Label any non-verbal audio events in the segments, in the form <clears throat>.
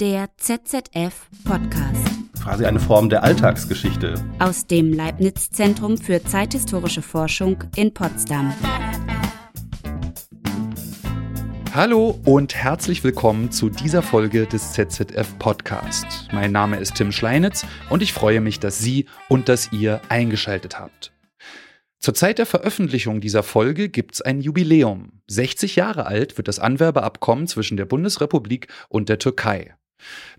Der ZZF Podcast. Quasi eine Form der Alltagsgeschichte. Aus dem Leibniz Zentrum für zeithistorische Forschung in Potsdam. Hallo und herzlich willkommen zu dieser Folge des ZZF Podcast. Mein Name ist Tim Schleinitz und ich freue mich, dass Sie und dass ihr eingeschaltet habt. Zur Zeit der Veröffentlichung dieser Folge gibt's ein Jubiläum. 60 Jahre alt wird das Anwerbeabkommen zwischen der Bundesrepublik und der Türkei.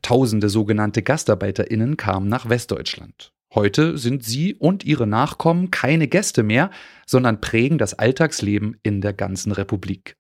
Tausende sogenannte GastarbeiterInnen kamen nach Westdeutschland. Heute sind sie und ihre Nachkommen keine Gäste mehr, sondern prägen das Alltagsleben in der ganzen Republik.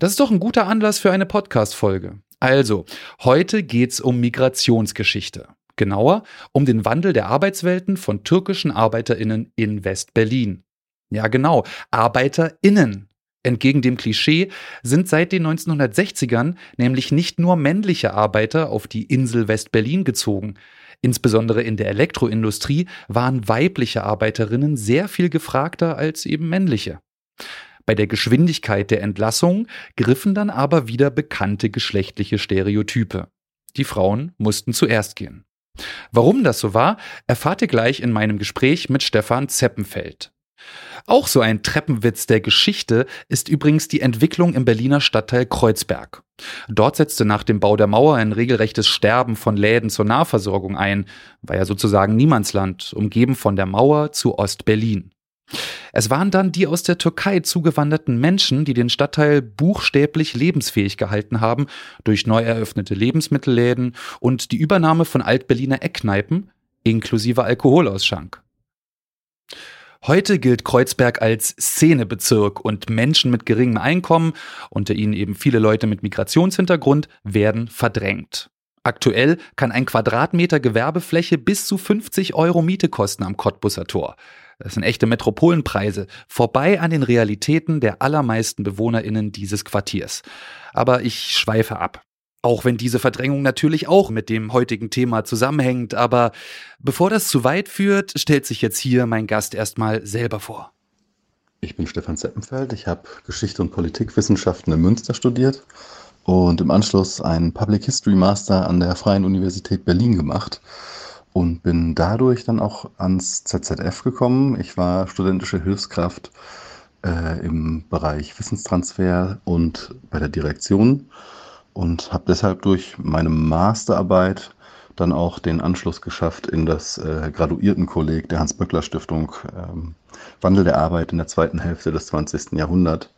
Das ist doch ein guter Anlass für eine Podcast-Folge. Also, heute geht's um Migrationsgeschichte. Genauer um den Wandel der Arbeitswelten von türkischen ArbeiterInnen in West-Berlin. Ja, genau, ArbeiterInnen. Entgegen dem Klischee sind seit den 1960ern nämlich nicht nur männliche Arbeiter auf die Insel West-Berlin gezogen. Insbesondere in der Elektroindustrie waren weibliche Arbeiterinnen sehr viel gefragter als eben männliche. Bei der Geschwindigkeit der Entlassung griffen dann aber wieder bekannte geschlechtliche Stereotype. Die Frauen mussten zuerst gehen. Warum das so war, erfahrt ihr gleich in meinem Gespräch mit Stefan Zeppenfeld. Auch so ein Treppenwitz der Geschichte ist übrigens die Entwicklung im Berliner Stadtteil Kreuzberg. Dort setzte nach dem Bau der Mauer ein regelrechtes Sterben von Läden zur Nahversorgung ein, war ja sozusagen Niemandsland, umgeben von der Mauer zu Ost-Berlin. Es waren dann die aus der Türkei zugewanderten Menschen, die den Stadtteil buchstäblich lebensfähig gehalten haben, durch neu eröffnete Lebensmittelläden und die Übernahme von Altberliner Eckkneipen inklusive Alkoholausschank. Heute gilt Kreuzberg als Szenebezirk und Menschen mit geringem Einkommen, unter ihnen eben viele Leute mit Migrationshintergrund, werden verdrängt. Aktuell kann ein Quadratmeter Gewerbefläche bis zu 50 Euro Miete kosten am Cottbusser Tor. Das sind echte Metropolenpreise, vorbei an den Realitäten der allermeisten BewohnerInnen dieses Quartiers. Aber ich schweife ab. Auch wenn diese Verdrängung natürlich auch mit dem heutigen Thema zusammenhängt, aber bevor das zu weit führt, stellt sich jetzt hier mein Gast erstmal selber vor. Ich bin Stefan Zeppenfeld, ich habe Geschichte und Politikwissenschaften in Münster studiert und im Anschluss einen Public History Master an der Freien Universität Berlin gemacht und bin dadurch dann auch ans ZZF gekommen. Ich war studentische Hilfskraft äh, im Bereich Wissenstransfer und bei der Direktion und habe deshalb durch meine Masterarbeit dann auch den Anschluss geschafft in das äh, Graduiertenkolleg der Hans-Böckler-Stiftung ähm, Wandel der Arbeit in der zweiten Hälfte des 20. Jahrhunderts.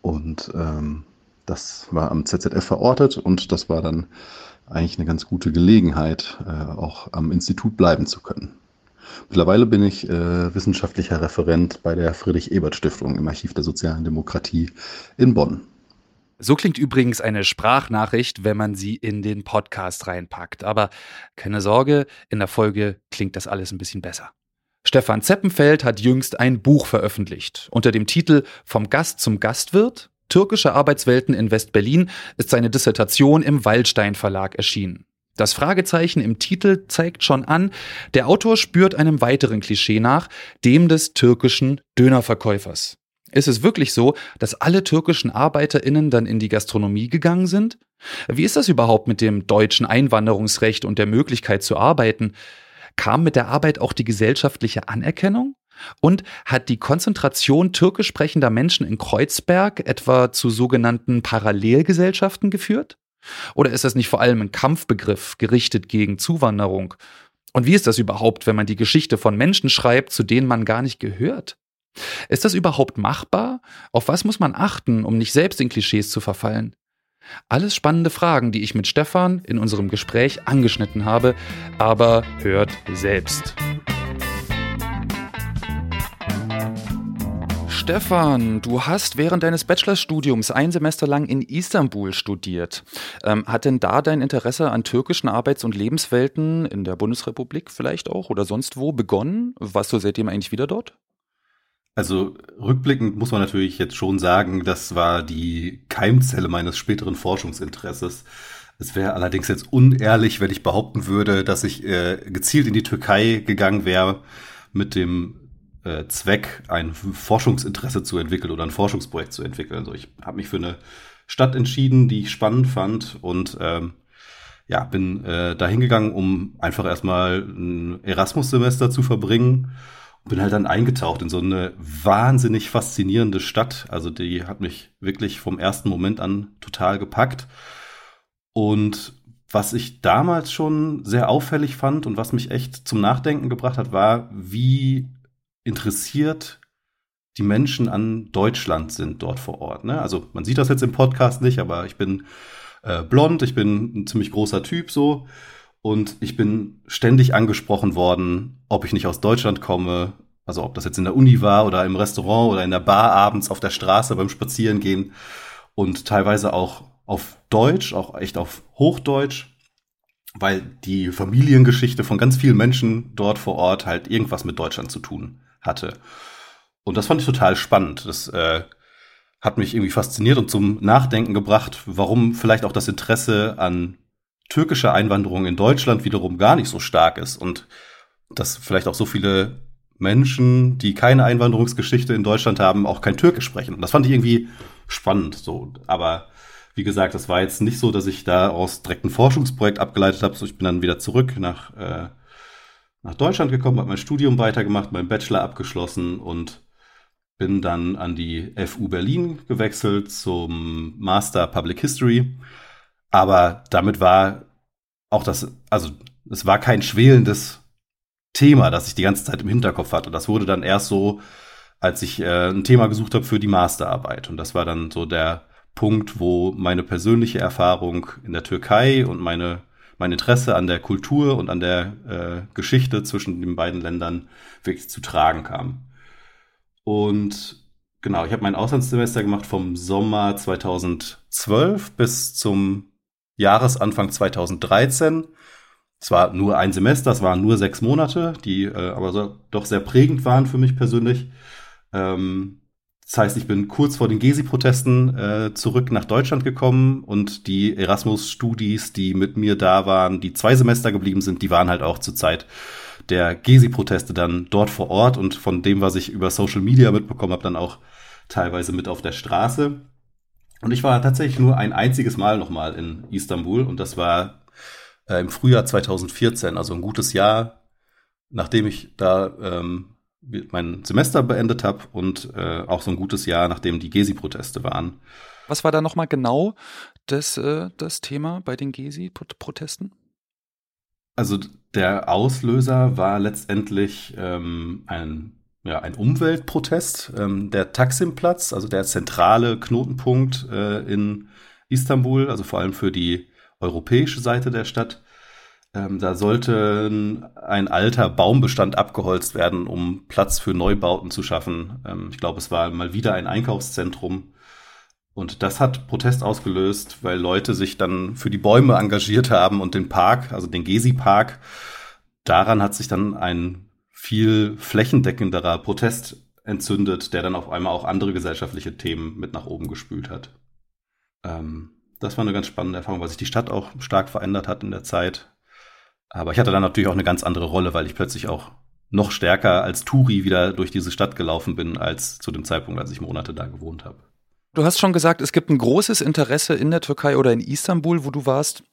Und ähm, das war am ZZF verortet und das war dann eigentlich eine ganz gute Gelegenheit, äh, auch am Institut bleiben zu können. Mittlerweile bin ich äh, wissenschaftlicher Referent bei der Friedrich-Ebert-Stiftung im Archiv der sozialen Demokratie in Bonn. So klingt übrigens eine Sprachnachricht, wenn man sie in den Podcast reinpackt. Aber keine Sorge, in der Folge klingt das alles ein bisschen besser. Stefan Zeppenfeld hat jüngst ein Buch veröffentlicht. Unter dem Titel Vom Gast zum Gastwirt Türkische Arbeitswelten in West-Berlin ist seine Dissertation im Waldstein Verlag erschienen. Das Fragezeichen im Titel zeigt schon an, der Autor spürt einem weiteren Klischee nach, dem des türkischen Dönerverkäufers. Ist es wirklich so, dass alle türkischen ArbeiterInnen dann in die Gastronomie gegangen sind? Wie ist das überhaupt mit dem deutschen Einwanderungsrecht und der Möglichkeit zu arbeiten? Kam mit der Arbeit auch die gesellschaftliche Anerkennung? Und hat die Konzentration türkisch sprechender Menschen in Kreuzberg etwa zu sogenannten Parallelgesellschaften geführt? Oder ist das nicht vor allem ein Kampfbegriff gerichtet gegen Zuwanderung? Und wie ist das überhaupt, wenn man die Geschichte von Menschen schreibt, zu denen man gar nicht gehört? Ist das überhaupt machbar? Auf was muss man achten, um nicht selbst in Klischees zu verfallen? Alles spannende Fragen, die ich mit Stefan in unserem Gespräch angeschnitten habe, aber hört selbst. Stefan, du hast während deines Bachelorstudiums ein Semester lang in Istanbul studiert. Ähm, hat denn da dein Interesse an türkischen Arbeits- und Lebenswelten in der Bundesrepublik vielleicht auch oder sonst wo begonnen? Warst du seitdem eigentlich wieder dort? Also rückblickend muss man natürlich jetzt schon sagen, das war die Keimzelle meines späteren Forschungsinteresses. Es wäre allerdings jetzt unehrlich, wenn ich behaupten würde, dass ich äh, gezielt in die Türkei gegangen wäre mit dem äh, Zweck, ein Forschungsinteresse zu entwickeln oder ein Forschungsprojekt zu entwickeln. Also ich habe mich für eine Stadt entschieden, die ich spannend fand und ähm, ja, bin äh, da hingegangen, um einfach erstmal ein Erasmus-Semester zu verbringen. Bin halt dann eingetaucht in so eine wahnsinnig faszinierende Stadt. Also die hat mich wirklich vom ersten Moment an total gepackt. Und was ich damals schon sehr auffällig fand und was mich echt zum Nachdenken gebracht hat, war, wie interessiert die Menschen an Deutschland sind dort vor Ort. Ne? Also man sieht das jetzt im Podcast nicht, aber ich bin äh, blond, ich bin ein ziemlich großer Typ so. Und ich bin ständig angesprochen worden, ob ich nicht aus Deutschland komme. Also ob das jetzt in der Uni war oder im Restaurant oder in der Bar abends auf der Straße beim Spazierengehen. Und teilweise auch auf Deutsch, auch echt auf Hochdeutsch, weil die Familiengeschichte von ganz vielen Menschen dort vor Ort halt irgendwas mit Deutschland zu tun hatte. Und das fand ich total spannend. Das äh, hat mich irgendwie fasziniert und zum Nachdenken gebracht, warum vielleicht auch das Interesse an türkischer Einwanderung in Deutschland wiederum gar nicht so stark ist und dass vielleicht auch so viele Menschen, die keine Einwanderungsgeschichte in Deutschland haben, auch kein Türkisch sprechen. Und das fand ich irgendwie spannend. So, aber wie gesagt, das war jetzt nicht so, dass ich daraus direkt ein Forschungsprojekt abgeleitet habe. So, ich bin dann wieder zurück nach äh, nach Deutschland gekommen, habe mein Studium weitergemacht, meinen Bachelor abgeschlossen und bin dann an die FU Berlin gewechselt zum Master Public History. Aber damit war auch das, also es war kein schwelendes Thema, das ich die ganze Zeit im Hinterkopf hatte. Das wurde dann erst so, als ich äh, ein Thema gesucht habe für die Masterarbeit. Und das war dann so der Punkt, wo meine persönliche Erfahrung in der Türkei und meine, mein Interesse an der Kultur und an der äh, Geschichte zwischen den beiden Ländern wirklich zu tragen kam. Und genau, ich habe mein Auslandssemester gemacht vom Sommer 2012 bis zum Jahresanfang 2013. Es war nur ein Semester, es waren nur sechs Monate, die äh, aber so, doch sehr prägend waren für mich persönlich. Ähm, das heißt, ich bin kurz vor den Gesi-Protesten äh, zurück nach Deutschland gekommen und die Erasmus-Studis, die mit mir da waren, die zwei Semester geblieben sind, die waren halt auch zur Zeit der Gesi-Proteste dann dort vor Ort und von dem, was ich über Social Media mitbekommen habe, dann auch teilweise mit auf der Straße. Und ich war tatsächlich nur ein einziges Mal nochmal in Istanbul und das war äh, im Frühjahr 2014, also ein gutes Jahr, nachdem ich da ähm, mein Semester beendet habe und äh, auch so ein gutes Jahr, nachdem die Gesi-Proteste waren. Was war da nochmal genau das, äh, das Thema bei den Gesi-Protesten? Also der Auslöser war letztendlich ähm, ein, ja, ein Umweltprotest. Ähm, der Taksimplatz, also der zentrale Knotenpunkt äh, in Istanbul, also vor allem für die europäische Seite der Stadt, ähm, da sollte ein alter Baumbestand abgeholzt werden, um Platz für Neubauten zu schaffen. Ähm, ich glaube, es war mal wieder ein Einkaufszentrum und das hat Protest ausgelöst, weil Leute sich dann für die Bäume engagiert haben und den Park, also den Gezi-Park. Daran hat sich dann ein viel flächendeckenderer Protest entzündet, der dann auf einmal auch andere gesellschaftliche Themen mit nach oben gespült hat. Ähm, das war eine ganz spannende Erfahrung, weil sich die Stadt auch stark verändert hat in der Zeit. Aber ich hatte dann natürlich auch eine ganz andere Rolle, weil ich plötzlich auch noch stärker als Touri wieder durch diese Stadt gelaufen bin, als zu dem Zeitpunkt, als ich Monate da gewohnt habe. Du hast schon gesagt, es gibt ein großes Interesse in der Türkei oder in Istanbul, wo du warst,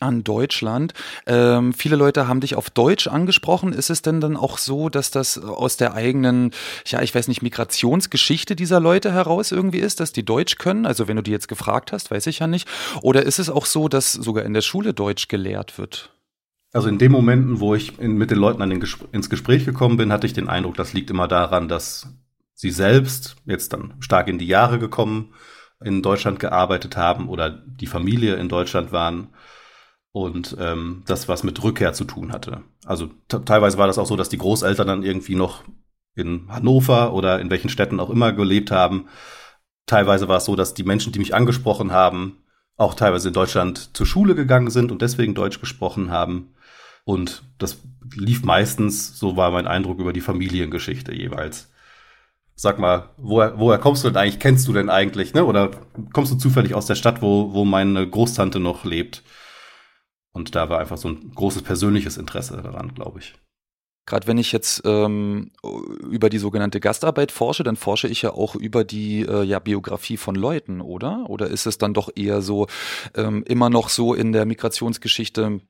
an Deutschland. Ähm, viele Leute haben dich auf Deutsch angesprochen. Ist es denn dann auch so, dass das aus der eigenen, ja, ich weiß nicht, Migrationsgeschichte dieser Leute heraus irgendwie ist, dass die Deutsch können? Also wenn du die jetzt gefragt hast, weiß ich ja nicht. Oder ist es auch so, dass sogar in der Schule Deutsch gelehrt wird? Also in den Momenten, wo ich in, mit den Leuten den Gespr ins Gespräch gekommen bin, hatte ich den Eindruck, das liegt immer daran, dass sie selbst jetzt dann stark in die Jahre gekommen in Deutschland gearbeitet haben oder die Familie in Deutschland waren und ähm, das was mit Rückkehr zu tun hatte. Also teilweise war das auch so, dass die Großeltern dann irgendwie noch in Hannover oder in welchen Städten auch immer gelebt haben. Teilweise war es so, dass die Menschen, die mich angesprochen haben, auch teilweise in Deutschland zur Schule gegangen sind und deswegen Deutsch gesprochen haben. Und das lief meistens, so war mein Eindruck, über die Familiengeschichte jeweils sag mal, woher, woher kommst du denn eigentlich? Kennst du denn eigentlich, ne? Oder kommst du zufällig aus der Stadt, wo, wo meine Großtante noch lebt? Und da war einfach so ein großes persönliches Interesse daran, glaube ich. Gerade wenn ich jetzt ähm, über die sogenannte Gastarbeit forsche, dann forsche ich ja auch über die äh, ja, Biografie von Leuten, oder? Oder ist es dann doch eher so ähm, immer noch so in der Migrationsgeschichte,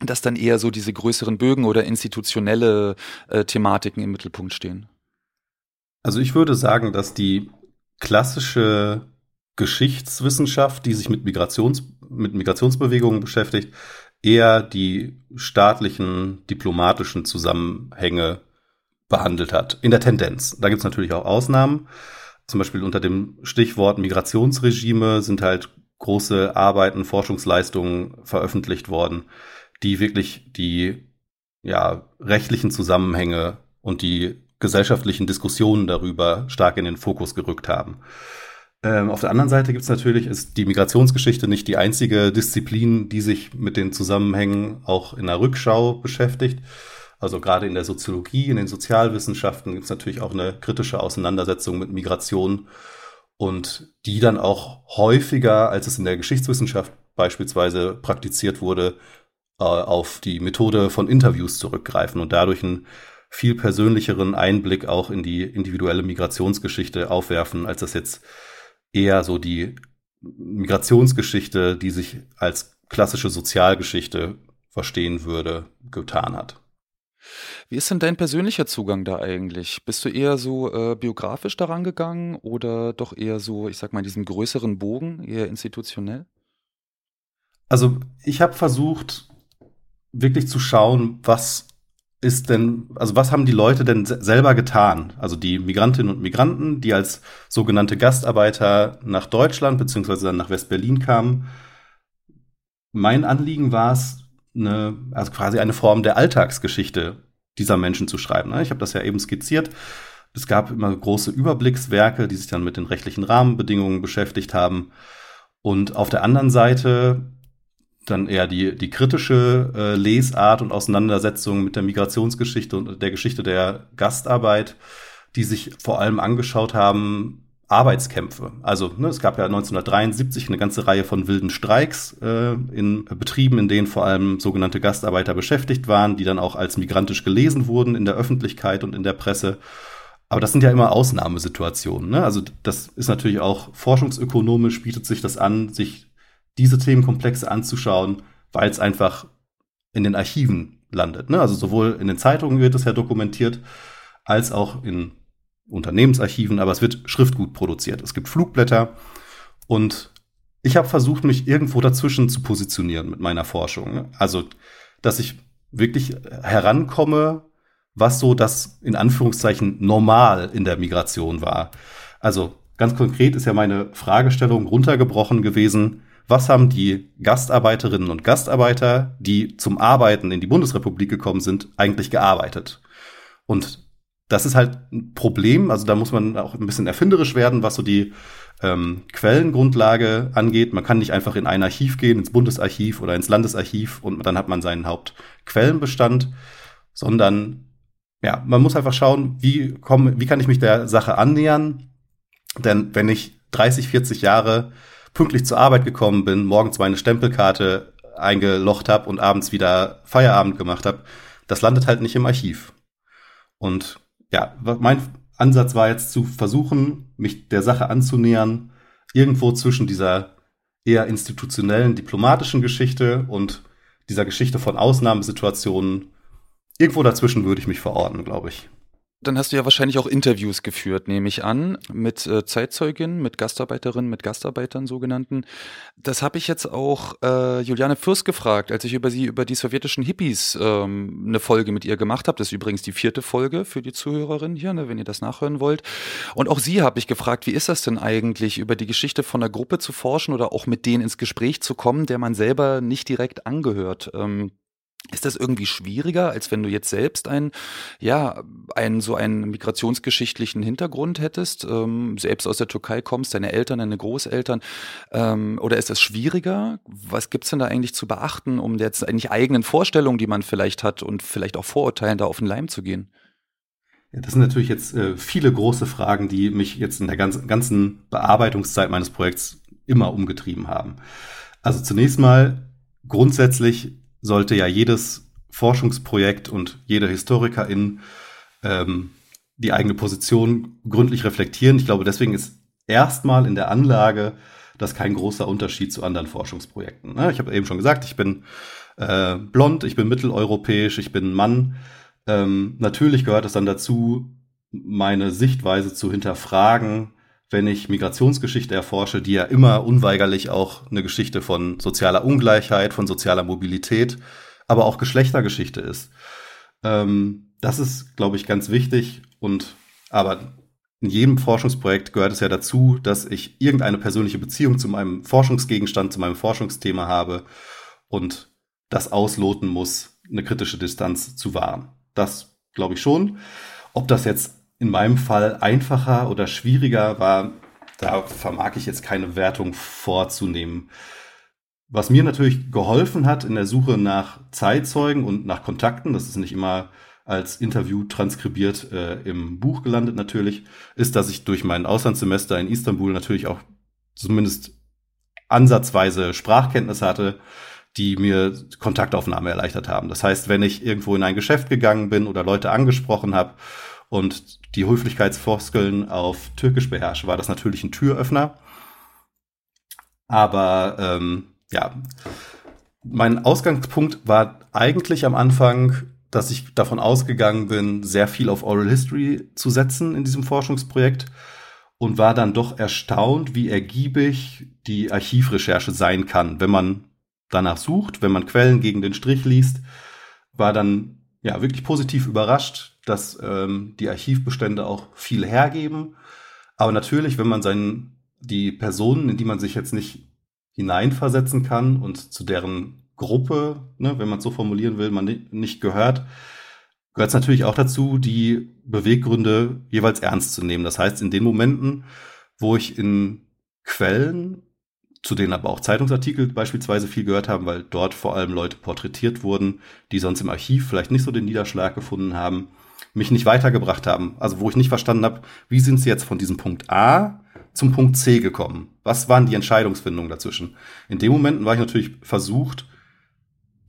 dass dann eher so diese größeren Bögen oder institutionelle äh, Thematiken im Mittelpunkt stehen? Also ich würde sagen, dass die klassische Geschichtswissenschaft, die sich mit, Migrations, mit Migrationsbewegungen beschäftigt, eher die staatlichen, diplomatischen Zusammenhänge behandelt hat. In der Tendenz. Da gibt es natürlich auch Ausnahmen. Zum Beispiel unter dem Stichwort Migrationsregime sind halt große Arbeiten, Forschungsleistungen veröffentlicht worden, die wirklich die ja, rechtlichen Zusammenhänge und die gesellschaftlichen Diskussionen darüber stark in den Fokus gerückt haben. Ähm, auf der anderen Seite gibt es natürlich, ist die Migrationsgeschichte nicht die einzige Disziplin, die sich mit den Zusammenhängen auch in der Rückschau beschäftigt. Also gerade in der Soziologie, in den Sozialwissenschaften gibt es natürlich auch eine kritische Auseinandersetzung mit Migration und die dann auch häufiger, als es in der Geschichtswissenschaft beispielsweise praktiziert wurde, äh, auf die Methode von Interviews zurückgreifen und dadurch einen viel persönlicheren Einblick auch in die individuelle Migrationsgeschichte aufwerfen, als das jetzt eher so die Migrationsgeschichte, die sich als klassische Sozialgeschichte verstehen würde, getan hat. Wie ist denn dein persönlicher Zugang da eigentlich? Bist du eher so äh, biografisch daran gegangen oder doch eher so, ich sag mal, diesen größeren Bogen, eher institutionell? Also ich habe versucht, wirklich zu schauen, was ist denn, also was haben die Leute denn selber getan? Also die Migrantinnen und Migranten, die als sogenannte Gastarbeiter nach Deutschland beziehungsweise dann nach West-Berlin kamen. Mein Anliegen war es, eine, also quasi eine Form der Alltagsgeschichte dieser Menschen zu schreiben. Ne? Ich habe das ja eben skizziert. Es gab immer große Überblickswerke, die sich dann mit den rechtlichen Rahmenbedingungen beschäftigt haben. Und auf der anderen Seite dann eher die, die kritische äh, Lesart und Auseinandersetzung mit der Migrationsgeschichte und der Geschichte der Gastarbeit, die sich vor allem angeschaut haben, Arbeitskämpfe. Also ne, es gab ja 1973 eine ganze Reihe von wilden Streiks äh, in Betrieben, in denen vor allem sogenannte Gastarbeiter beschäftigt waren, die dann auch als migrantisch gelesen wurden in der Öffentlichkeit und in der Presse. Aber das sind ja immer Ausnahmesituationen. Ne? Also das ist natürlich auch forschungsökonomisch bietet sich das an, sich diese Themenkomplexe anzuschauen, weil es einfach in den Archiven landet. Ne? Also sowohl in den Zeitungen wird es ja dokumentiert, als auch in Unternehmensarchiven, aber es wird Schriftgut produziert. Es gibt Flugblätter und ich habe versucht, mich irgendwo dazwischen zu positionieren mit meiner Forschung. Ne? Also, dass ich wirklich herankomme, was so das in Anführungszeichen normal in der Migration war. Also ganz konkret ist ja meine Fragestellung runtergebrochen gewesen, was haben die Gastarbeiterinnen und Gastarbeiter, die zum Arbeiten in die Bundesrepublik gekommen sind, eigentlich gearbeitet? Und das ist halt ein Problem, also da muss man auch ein bisschen erfinderisch werden, was so die ähm, Quellengrundlage angeht. Man kann nicht einfach in ein Archiv gehen, ins Bundesarchiv oder ins Landesarchiv und dann hat man seinen Hauptquellenbestand, sondern ja, man muss einfach schauen, wie, komm, wie kann ich mich der Sache annähern? Denn wenn ich 30, 40 Jahre pünktlich zur Arbeit gekommen bin, morgens meine Stempelkarte eingelocht habe und abends wieder Feierabend gemacht habe, das landet halt nicht im Archiv. Und ja, mein Ansatz war jetzt zu versuchen, mich der Sache anzunähern, irgendwo zwischen dieser eher institutionellen, diplomatischen Geschichte und dieser Geschichte von Ausnahmesituationen. Irgendwo dazwischen würde ich mich verorten, glaube ich. Dann hast du ja wahrscheinlich auch Interviews geführt, nehme ich an, mit äh, Zeitzeuginnen, mit Gastarbeiterinnen, mit Gastarbeitern sogenannten. Das habe ich jetzt auch äh, Juliane Fürst gefragt, als ich über sie, über die sowjetischen Hippies ähm, eine Folge mit ihr gemacht habe. Das ist übrigens die vierte Folge für die Zuhörerin hier, ne, wenn ihr das nachhören wollt. Und auch sie habe ich gefragt, wie ist das denn eigentlich, über die Geschichte von einer Gruppe zu forschen oder auch mit denen ins Gespräch zu kommen, der man selber nicht direkt angehört. Ähm, ist das irgendwie schwieriger, als wenn du jetzt selbst einen, ja, einen so einen migrationsgeschichtlichen Hintergrund hättest, ähm, selbst aus der Türkei kommst, deine Eltern, deine Großeltern, ähm, oder ist das schwieriger? Was gibt's denn da eigentlich zu beachten, um jetzt eigentlich eigenen Vorstellungen, die man vielleicht hat und vielleicht auch Vorurteilen da auf den Leim zu gehen? Ja, das sind natürlich jetzt äh, viele große Fragen, die mich jetzt in der ganzen, ganzen Bearbeitungszeit meines Projekts immer umgetrieben haben. Also zunächst mal grundsätzlich sollte ja jedes Forschungsprojekt und jede Historikerin ähm, die eigene Position gründlich reflektieren. Ich glaube, deswegen ist erstmal in der Anlage das kein großer Unterschied zu anderen Forschungsprojekten. Ne? Ich habe eben schon gesagt, ich bin äh, blond, ich bin mitteleuropäisch, ich bin Mann. Ähm, natürlich gehört es dann dazu, meine Sichtweise zu hinterfragen, wenn ich Migrationsgeschichte erforsche, die ja immer unweigerlich auch eine Geschichte von sozialer Ungleichheit, von sozialer Mobilität, aber auch Geschlechtergeschichte ist. Ähm, das ist, glaube ich, ganz wichtig und aber in jedem Forschungsprojekt gehört es ja dazu, dass ich irgendeine persönliche Beziehung zu meinem Forschungsgegenstand, zu meinem Forschungsthema habe und das ausloten muss, eine kritische Distanz zu wahren. Das glaube ich schon. Ob das jetzt in meinem Fall einfacher oder schwieriger war, da vermag ich jetzt keine Wertung vorzunehmen. Was mir natürlich geholfen hat in der Suche nach Zeitzeugen und nach Kontakten, das ist nicht immer als Interview transkribiert äh, im Buch gelandet natürlich, ist, dass ich durch mein Auslandssemester in Istanbul natürlich auch zumindest ansatzweise Sprachkenntnisse hatte, die mir Kontaktaufnahme erleichtert haben. Das heißt, wenn ich irgendwo in ein Geschäft gegangen bin oder Leute angesprochen habe und die Höflichkeitsfloskeln auf Türkisch beherrsche, war das natürlich ein Türöffner. Aber ähm, ja, mein Ausgangspunkt war eigentlich am Anfang, dass ich davon ausgegangen bin, sehr viel auf Oral History zu setzen in diesem Forschungsprojekt und war dann doch erstaunt, wie ergiebig die Archivrecherche sein kann, wenn man danach sucht, wenn man Quellen gegen den Strich liest, war dann ja wirklich positiv überrascht, dass ähm, die Archivbestände auch viel hergeben. Aber natürlich, wenn man seinen, die Personen, in die man sich jetzt nicht hineinversetzen kann und zu deren Gruppe, ne, wenn man es so formulieren will, man nicht gehört, gehört es natürlich auch dazu, die Beweggründe jeweils ernst zu nehmen. Das heißt, in den Momenten, wo ich in Quellen, zu denen aber auch Zeitungsartikel beispielsweise viel gehört haben, weil dort vor allem Leute porträtiert wurden, die sonst im Archiv vielleicht nicht so den Niederschlag gefunden haben, mich nicht weitergebracht haben. Also wo ich nicht verstanden habe, wie sind sie jetzt von diesem Punkt A zum Punkt C gekommen? Was waren die Entscheidungsfindungen dazwischen? In dem Moment war ich natürlich versucht,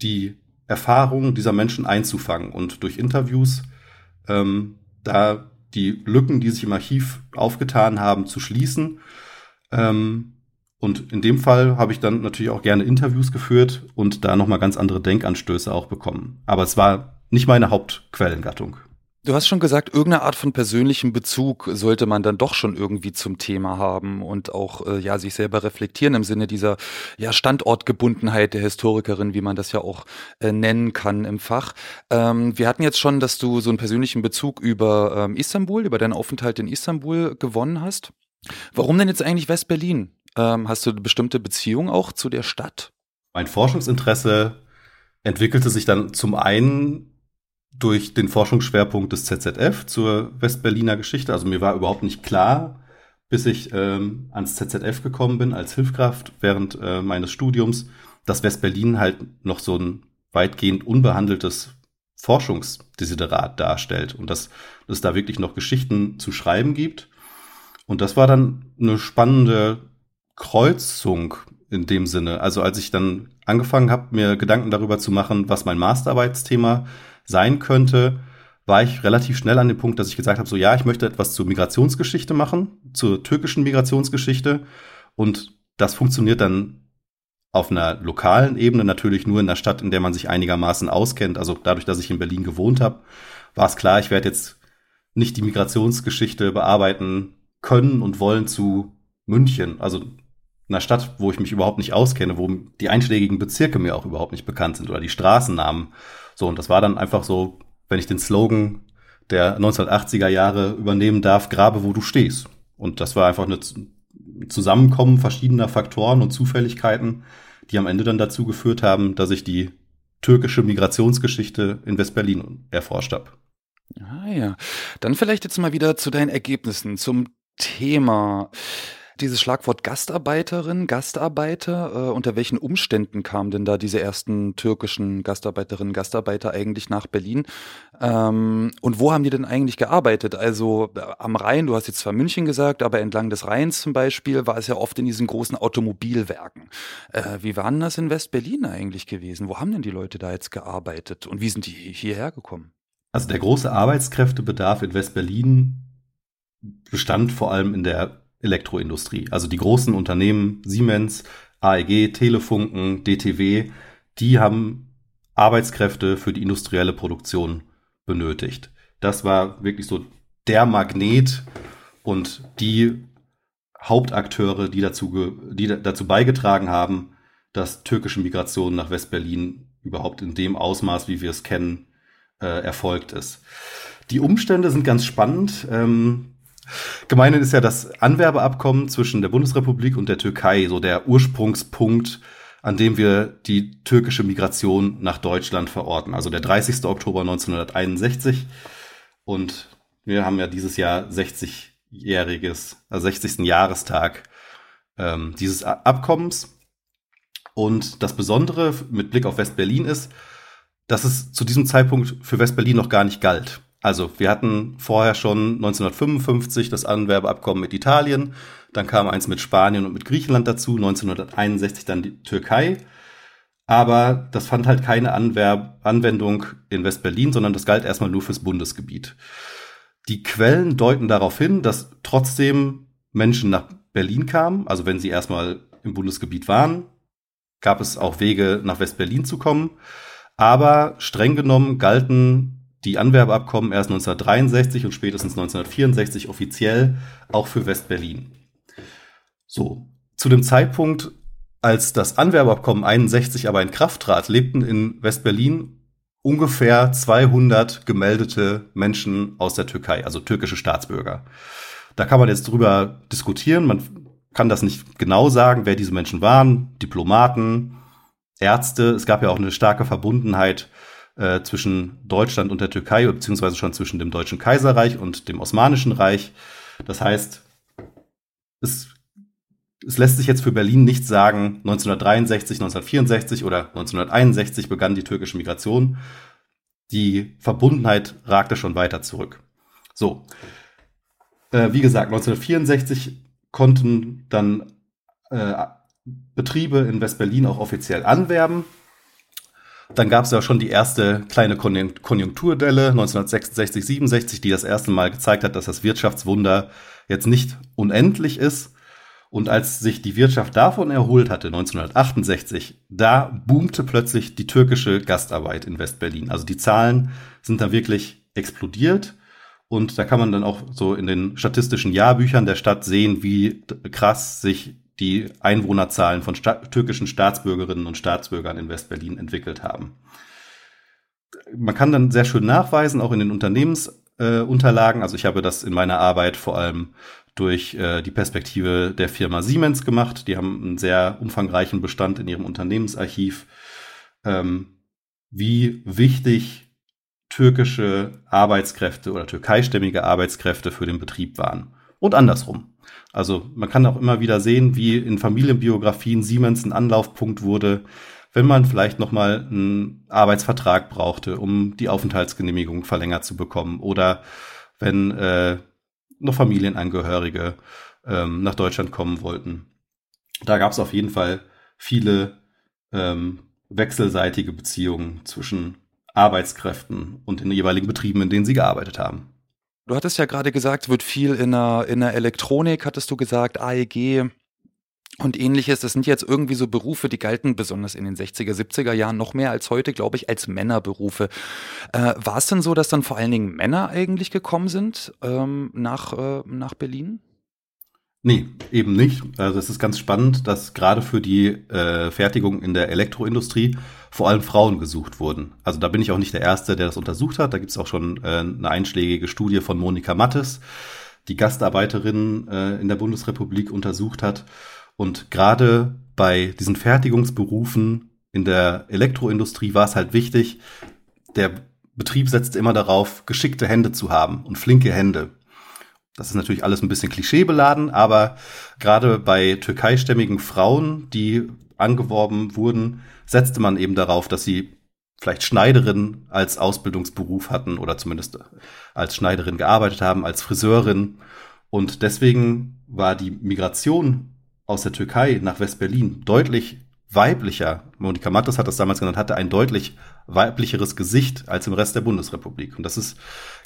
die Erfahrungen dieser Menschen einzufangen und durch Interviews ähm, da die Lücken, die sich im Archiv aufgetan haben, zu schließen. Ähm, und in dem Fall habe ich dann natürlich auch gerne Interviews geführt und da nochmal ganz andere Denkanstöße auch bekommen. Aber es war nicht meine Hauptquellengattung. Du hast schon gesagt, irgendeine Art von persönlichem Bezug sollte man dann doch schon irgendwie zum Thema haben und auch äh, ja sich selber reflektieren im Sinne dieser ja Standortgebundenheit der Historikerin, wie man das ja auch äh, nennen kann im Fach. Ähm, wir hatten jetzt schon, dass du so einen persönlichen Bezug über ähm, Istanbul, über deinen Aufenthalt in Istanbul gewonnen hast. Warum denn jetzt eigentlich West-Berlin? Ähm, hast du eine bestimmte Beziehung auch zu der Stadt? Mein Forschungsinteresse entwickelte sich dann zum einen durch den Forschungsschwerpunkt des ZZF zur Westberliner Geschichte. Also mir war überhaupt nicht klar, bis ich ähm, ans ZZF gekommen bin als Hilfskraft während äh, meines Studiums, dass Westberlin halt noch so ein weitgehend unbehandeltes Forschungsdesiderat darstellt und dass, dass es da wirklich noch Geschichten zu schreiben gibt. Und das war dann eine spannende Kreuzung in dem Sinne. Also als ich dann angefangen habe, mir Gedanken darüber zu machen, was mein Masterarbeitsthema sein könnte, war ich relativ schnell an dem Punkt, dass ich gesagt habe, so ja, ich möchte etwas zur Migrationsgeschichte machen, zur türkischen Migrationsgeschichte. Und das funktioniert dann auf einer lokalen Ebene natürlich nur in einer Stadt, in der man sich einigermaßen auskennt. Also dadurch, dass ich in Berlin gewohnt habe, war es klar, ich werde jetzt nicht die Migrationsgeschichte bearbeiten können und wollen zu München, also einer Stadt, wo ich mich überhaupt nicht auskenne, wo die einschlägigen Bezirke mir auch überhaupt nicht bekannt sind oder die Straßennamen. So, und das war dann einfach so, wenn ich den Slogan der 1980er Jahre übernehmen darf, grabe, wo du stehst. Und das war einfach ein Zusammenkommen verschiedener Faktoren und Zufälligkeiten, die am Ende dann dazu geführt haben, dass ich die türkische Migrationsgeschichte in Westberlin erforscht habe. Ah ja, dann vielleicht jetzt mal wieder zu deinen Ergebnissen, zum Thema. Dieses Schlagwort Gastarbeiterin, Gastarbeiter, äh, unter welchen Umständen kamen denn da diese ersten türkischen Gastarbeiterinnen, Gastarbeiter eigentlich nach Berlin? Ähm, und wo haben die denn eigentlich gearbeitet? Also äh, am Rhein, du hast jetzt zwar München gesagt, aber entlang des Rheins zum Beispiel war es ja oft in diesen großen Automobilwerken. Äh, wie waren das in West-Berlin eigentlich gewesen? Wo haben denn die Leute da jetzt gearbeitet und wie sind die hierher gekommen? Also der große Arbeitskräftebedarf in West-Berlin bestand vor allem in der Elektroindustrie. Also die großen Unternehmen Siemens, AEG, Telefunken, DTW, die haben Arbeitskräfte für die industrielle Produktion benötigt. Das war wirklich so der Magnet und die Hauptakteure, die dazu, die dazu beigetragen haben, dass türkische Migration nach Westberlin überhaupt in dem Ausmaß, wie wir es kennen, äh, erfolgt ist. Die Umstände sind ganz spannend. Ähm, Gemein ist ja das Anwerbeabkommen zwischen der Bundesrepublik und der Türkei, so der Ursprungspunkt, an dem wir die türkische Migration nach Deutschland verorten. Also der 30. Oktober 1961. Und wir haben ja dieses Jahr 60-jähriges, also 60. Jahrestag ähm, dieses Abkommens. Und das Besondere mit Blick auf West-Berlin ist, dass es zu diesem Zeitpunkt für West-Berlin noch gar nicht galt. Also wir hatten vorher schon 1955 das Anwerbeabkommen mit Italien, dann kam eins mit Spanien und mit Griechenland dazu, 1961 dann die Türkei. Aber das fand halt keine Anwerb Anwendung in West-Berlin, sondern das galt erstmal nur fürs Bundesgebiet. Die Quellen deuten darauf hin, dass trotzdem Menschen nach Berlin kamen. Also wenn sie erstmal im Bundesgebiet waren, gab es auch Wege, nach West-Berlin zu kommen. Aber streng genommen galten die Anwerbeabkommen erst 1963 und spätestens 1964 offiziell auch für West-Berlin. So, zu dem Zeitpunkt, als das Anwerbeabkommen 61 aber in Kraft trat, lebten in West-Berlin ungefähr 200 gemeldete Menschen aus der Türkei, also türkische Staatsbürger. Da kann man jetzt drüber diskutieren. Man kann das nicht genau sagen, wer diese Menschen waren. Diplomaten, Ärzte. Es gab ja auch eine starke Verbundenheit äh, zwischen Deutschland und der Türkei, beziehungsweise schon zwischen dem Deutschen Kaiserreich und dem Osmanischen Reich. Das heißt, es, es lässt sich jetzt für Berlin nicht sagen, 1963, 1964 oder 1961 begann die türkische Migration. Die Verbundenheit ragte schon weiter zurück. So, äh, wie gesagt, 1964 konnten dann äh, Betriebe in West-Berlin auch offiziell anwerben. Dann gab es ja schon die erste kleine Konjunkturdelle 1966, 67, die das erste Mal gezeigt hat, dass das Wirtschaftswunder jetzt nicht unendlich ist. Und als sich die Wirtschaft davon erholt hatte, 1968, da boomte plötzlich die türkische Gastarbeit in Westberlin. Also die Zahlen sind da wirklich explodiert. Und da kann man dann auch so in den statistischen Jahrbüchern der Stadt sehen, wie krass sich die Einwohnerzahlen von sta türkischen Staatsbürgerinnen und Staatsbürgern in Westberlin entwickelt haben. Man kann dann sehr schön nachweisen, auch in den Unternehmensunterlagen, äh, also ich habe das in meiner Arbeit vor allem durch äh, die Perspektive der Firma Siemens gemacht. Die haben einen sehr umfangreichen Bestand in ihrem Unternehmensarchiv, ähm, wie wichtig türkische Arbeitskräfte oder türkeistämmige Arbeitskräfte für den Betrieb waren. Und andersrum. Also man kann auch immer wieder sehen, wie in Familienbiografien Siemens ein Anlaufpunkt wurde, wenn man vielleicht nochmal einen Arbeitsvertrag brauchte, um die Aufenthaltsgenehmigung verlängert zu bekommen oder wenn äh, noch Familienangehörige ähm, nach Deutschland kommen wollten. Da gab es auf jeden Fall viele ähm, wechselseitige Beziehungen zwischen Arbeitskräften und den jeweiligen Betrieben, in denen sie gearbeitet haben. Du hattest ja gerade gesagt, wird viel in der, in der Elektronik, hattest du gesagt, AEG und ähnliches. Das sind jetzt irgendwie so Berufe, die galten besonders in den 60er, 70er Jahren noch mehr als heute, glaube ich, als Männerberufe. Äh, War es denn so, dass dann vor allen Dingen Männer eigentlich gekommen sind ähm, nach, äh, nach Berlin? Nee, eben nicht. Also es ist ganz spannend, dass gerade für die äh, Fertigung in der Elektroindustrie vor allem Frauen gesucht wurden. Also da bin ich auch nicht der Erste, der das untersucht hat. Da gibt es auch schon äh, eine einschlägige Studie von Monika Mattes, die Gastarbeiterinnen äh, in der Bundesrepublik untersucht hat. Und gerade bei diesen Fertigungsberufen in der Elektroindustrie war es halt wichtig, der Betrieb setzte immer darauf, geschickte Hände zu haben und flinke Hände. Das ist natürlich alles ein bisschen klischeebeladen, aber gerade bei türkeistämmigen Frauen, die angeworben wurden, setzte man eben darauf, dass sie vielleicht Schneiderin als Ausbildungsberuf hatten oder zumindest als Schneiderin gearbeitet haben, als Friseurin. Und deswegen war die Migration aus der Türkei nach West-Berlin deutlich weiblicher. Monika Mattes hat das damals genannt, hatte ein deutlich weiblicheres Gesicht als im Rest der Bundesrepublik. Und das ist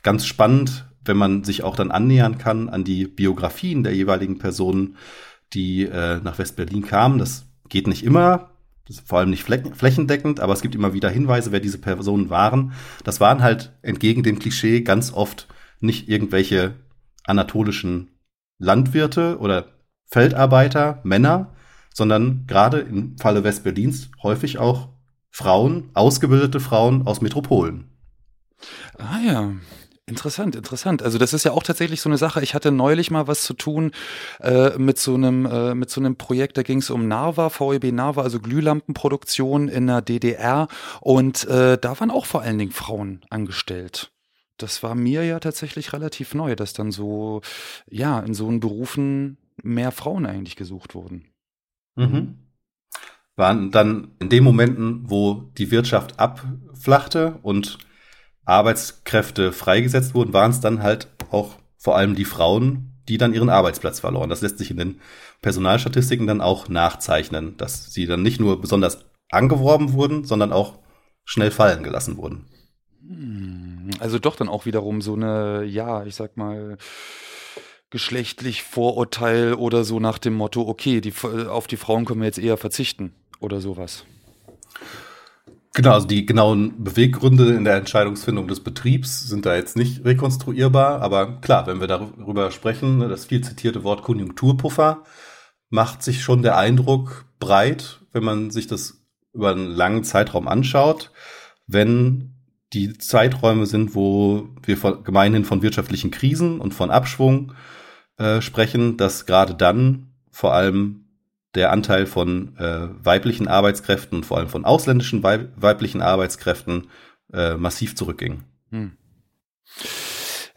ganz spannend, wenn man sich auch dann annähern kann an die Biografien der jeweiligen Personen, die äh, nach West-Berlin kamen. Das geht nicht immer, vor allem nicht flächendeckend, aber es gibt immer wieder Hinweise, wer diese Personen waren. Das waren halt entgegen dem Klischee ganz oft nicht irgendwelche anatolischen Landwirte oder Feldarbeiter, Männer, sondern gerade im Falle Westberlins häufig auch Frauen, ausgebildete Frauen aus Metropolen. Ah ja, Interessant, interessant. Also das ist ja auch tatsächlich so eine Sache. Ich hatte neulich mal was zu tun äh, mit so einem äh, mit so einem Projekt. Da ging es um Narva, VEB Narva, also Glühlampenproduktion in der DDR. Und äh, da waren auch vor allen Dingen Frauen angestellt. Das war mir ja tatsächlich relativ neu, dass dann so ja in so einen Berufen mehr Frauen eigentlich gesucht wurden. Mhm. Waren dann in den Momenten, wo die Wirtschaft abflachte und Arbeitskräfte freigesetzt wurden, waren es dann halt auch vor allem die Frauen, die dann ihren Arbeitsplatz verloren. Das lässt sich in den Personalstatistiken dann auch nachzeichnen, dass sie dann nicht nur besonders angeworben wurden, sondern auch schnell fallen gelassen wurden. Hm, also doch dann auch wiederum so eine, ja, ich sag mal, geschlechtlich Vorurteil oder so nach dem Motto, okay, die, auf die Frauen können wir jetzt eher verzichten oder sowas. Genau, also die genauen Beweggründe in der Entscheidungsfindung des Betriebs sind da jetzt nicht rekonstruierbar, aber klar, wenn wir darüber sprechen, ne, das viel zitierte Wort Konjunkturpuffer macht sich schon der Eindruck breit, wenn man sich das über einen langen Zeitraum anschaut, wenn die Zeiträume sind, wo wir von, gemeinhin von wirtschaftlichen Krisen und von Abschwung äh, sprechen, dass gerade dann vor allem der Anteil von äh, weiblichen Arbeitskräften vor allem von ausländischen weib weiblichen Arbeitskräften äh, massiv zurückging. Hm.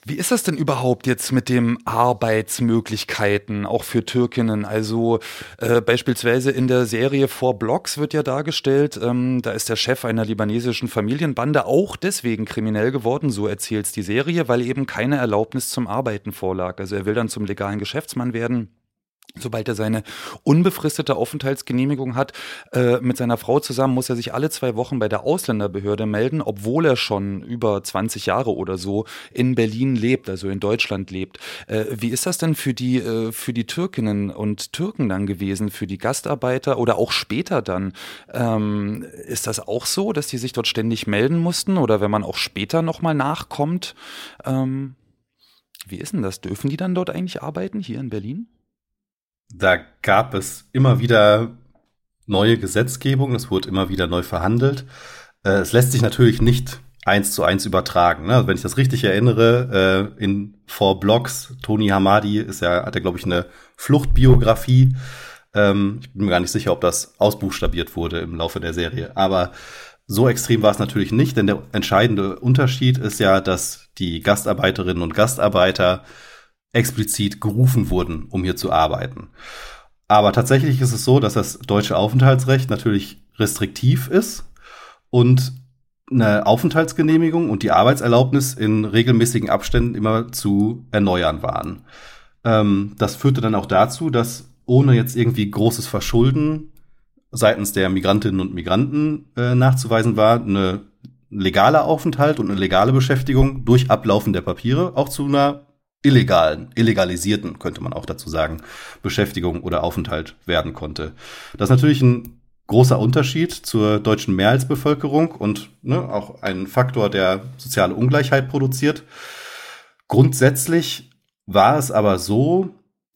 Wie ist das denn überhaupt jetzt mit den Arbeitsmöglichkeiten, auch für Türkinnen? Also äh, beispielsweise in der Serie Four Blocks wird ja dargestellt, ähm, da ist der Chef einer libanesischen Familienbande auch deswegen kriminell geworden, so erzählt die Serie, weil eben keine Erlaubnis zum Arbeiten vorlag. Also er will dann zum legalen Geschäftsmann werden Sobald er seine unbefristete Aufenthaltsgenehmigung hat, äh, mit seiner Frau zusammen muss er sich alle zwei Wochen bei der Ausländerbehörde melden, obwohl er schon über 20 Jahre oder so in Berlin lebt, also in Deutschland lebt. Äh, wie ist das denn für die, äh, für die Türkinnen und Türken dann gewesen, für die Gastarbeiter oder auch später dann? Ähm, ist das auch so, dass die sich dort ständig melden mussten oder wenn man auch später nochmal nachkommt? Ähm, wie ist denn das? Dürfen die dann dort eigentlich arbeiten, hier in Berlin? Da gab es immer wieder neue Gesetzgebung, es wurde immer wieder neu verhandelt. Äh, es lässt sich natürlich nicht eins zu eins übertragen. Ne? Also wenn ich das richtig erinnere, äh, in Four Blocks, Tony Hamadi ist ja, hat er, glaube ich, eine Fluchtbiografie. Ähm, ich bin mir gar nicht sicher, ob das ausbuchstabiert wurde im Laufe der Serie. Aber so extrem war es natürlich nicht, denn der entscheidende Unterschied ist ja, dass die Gastarbeiterinnen und Gastarbeiter explizit gerufen wurden, um hier zu arbeiten. Aber tatsächlich ist es so, dass das deutsche Aufenthaltsrecht natürlich restriktiv ist und eine Aufenthaltsgenehmigung und die Arbeitserlaubnis in regelmäßigen Abständen immer zu erneuern waren. Ähm, das führte dann auch dazu, dass ohne jetzt irgendwie großes Verschulden seitens der Migrantinnen und Migranten äh, nachzuweisen war, eine legale Aufenthalt und eine legale Beschäftigung durch Ablaufen der Papiere auch zu einer illegalen, illegalisierten, könnte man auch dazu sagen, Beschäftigung oder Aufenthalt werden konnte. Das ist natürlich ein großer Unterschied zur deutschen Mehrheitsbevölkerung und ne, auch ein Faktor, der soziale Ungleichheit produziert. Grundsätzlich war es aber so,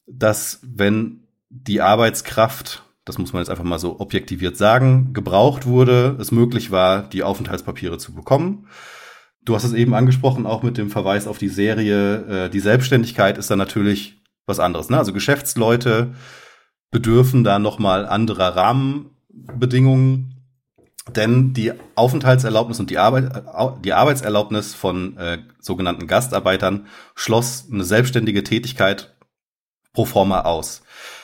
dass wenn die Arbeitskraft, das muss man jetzt einfach mal so objektiviert sagen, gebraucht wurde, es möglich war, die Aufenthaltspapiere zu bekommen. Du hast es eben angesprochen, auch mit dem Verweis auf die Serie. Äh, die Selbstständigkeit ist dann natürlich was anderes. Ne? Also Geschäftsleute bedürfen da nochmal anderer Rahmenbedingungen. Denn die Aufenthaltserlaubnis und die, Arbeit, die Arbeitserlaubnis von äh, sogenannten Gastarbeitern schloss eine selbstständige Tätigkeit pro forma aus.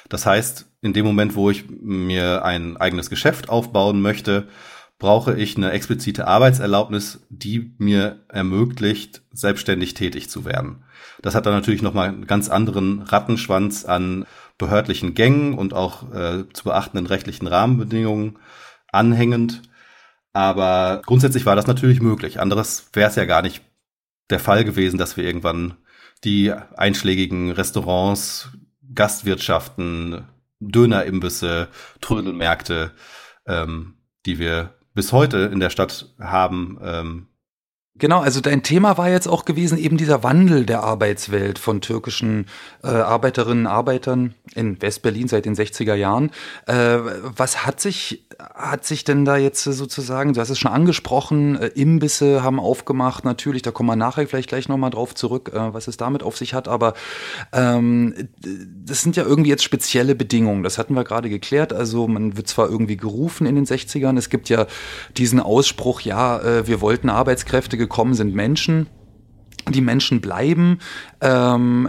Das heißt, in dem Moment, wo ich mir ein eigenes Geschäft aufbauen möchte, brauche ich eine explizite Arbeitserlaubnis, die mir ermöglicht, selbstständig tätig zu werden. Das hat dann natürlich nochmal einen ganz anderen Rattenschwanz an behördlichen Gängen und auch äh, zu beachtenden rechtlichen Rahmenbedingungen anhängend. Aber grundsätzlich war das natürlich möglich. Anderes wäre es ja gar nicht der Fall gewesen, dass wir irgendwann die einschlägigen Restaurants, Gastwirtschaften, Dönerimbisse, Trödelmärkte, ähm, die wir bis heute in der Stadt haben, ähm, Genau, also dein Thema war jetzt auch gewesen, eben dieser Wandel der Arbeitswelt von türkischen äh, Arbeiterinnen und Arbeitern in Westberlin seit den 60er Jahren. Äh, was hat sich, hat sich denn da jetzt sozusagen, du hast es schon angesprochen, äh, Imbisse haben aufgemacht, natürlich, da kommen wir nachher vielleicht gleich nochmal drauf zurück, äh, was es damit auf sich hat, aber ähm, das sind ja irgendwie jetzt spezielle Bedingungen, das hatten wir gerade geklärt, also man wird zwar irgendwie gerufen in den 60ern, es gibt ja diesen Ausspruch, ja, äh, wir wollten Arbeitskräfte gekommen sind Menschen. Die Menschen bleiben, ähm,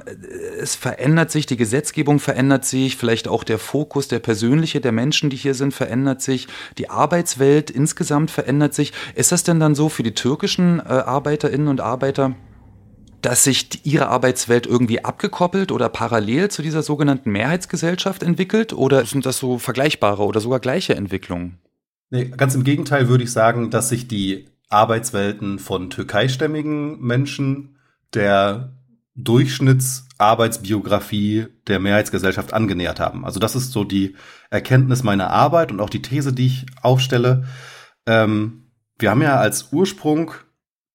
es verändert sich, die Gesetzgebung verändert sich, vielleicht auch der Fokus, der persönliche der Menschen, die hier sind, verändert sich, die Arbeitswelt insgesamt verändert sich. Ist das denn dann so für die türkischen äh, Arbeiterinnen und Arbeiter, dass sich ihre Arbeitswelt irgendwie abgekoppelt oder parallel zu dieser sogenannten Mehrheitsgesellschaft entwickelt? Oder sind das so vergleichbare oder sogar gleiche Entwicklungen? Nee, ganz im Gegenteil würde ich sagen, dass sich die Arbeitswelten von türkeistämmigen Menschen der Durchschnittsarbeitsbiografie der Mehrheitsgesellschaft angenähert haben. Also das ist so die Erkenntnis meiner Arbeit und auch die These, die ich aufstelle. Ähm, wir haben ja als Ursprung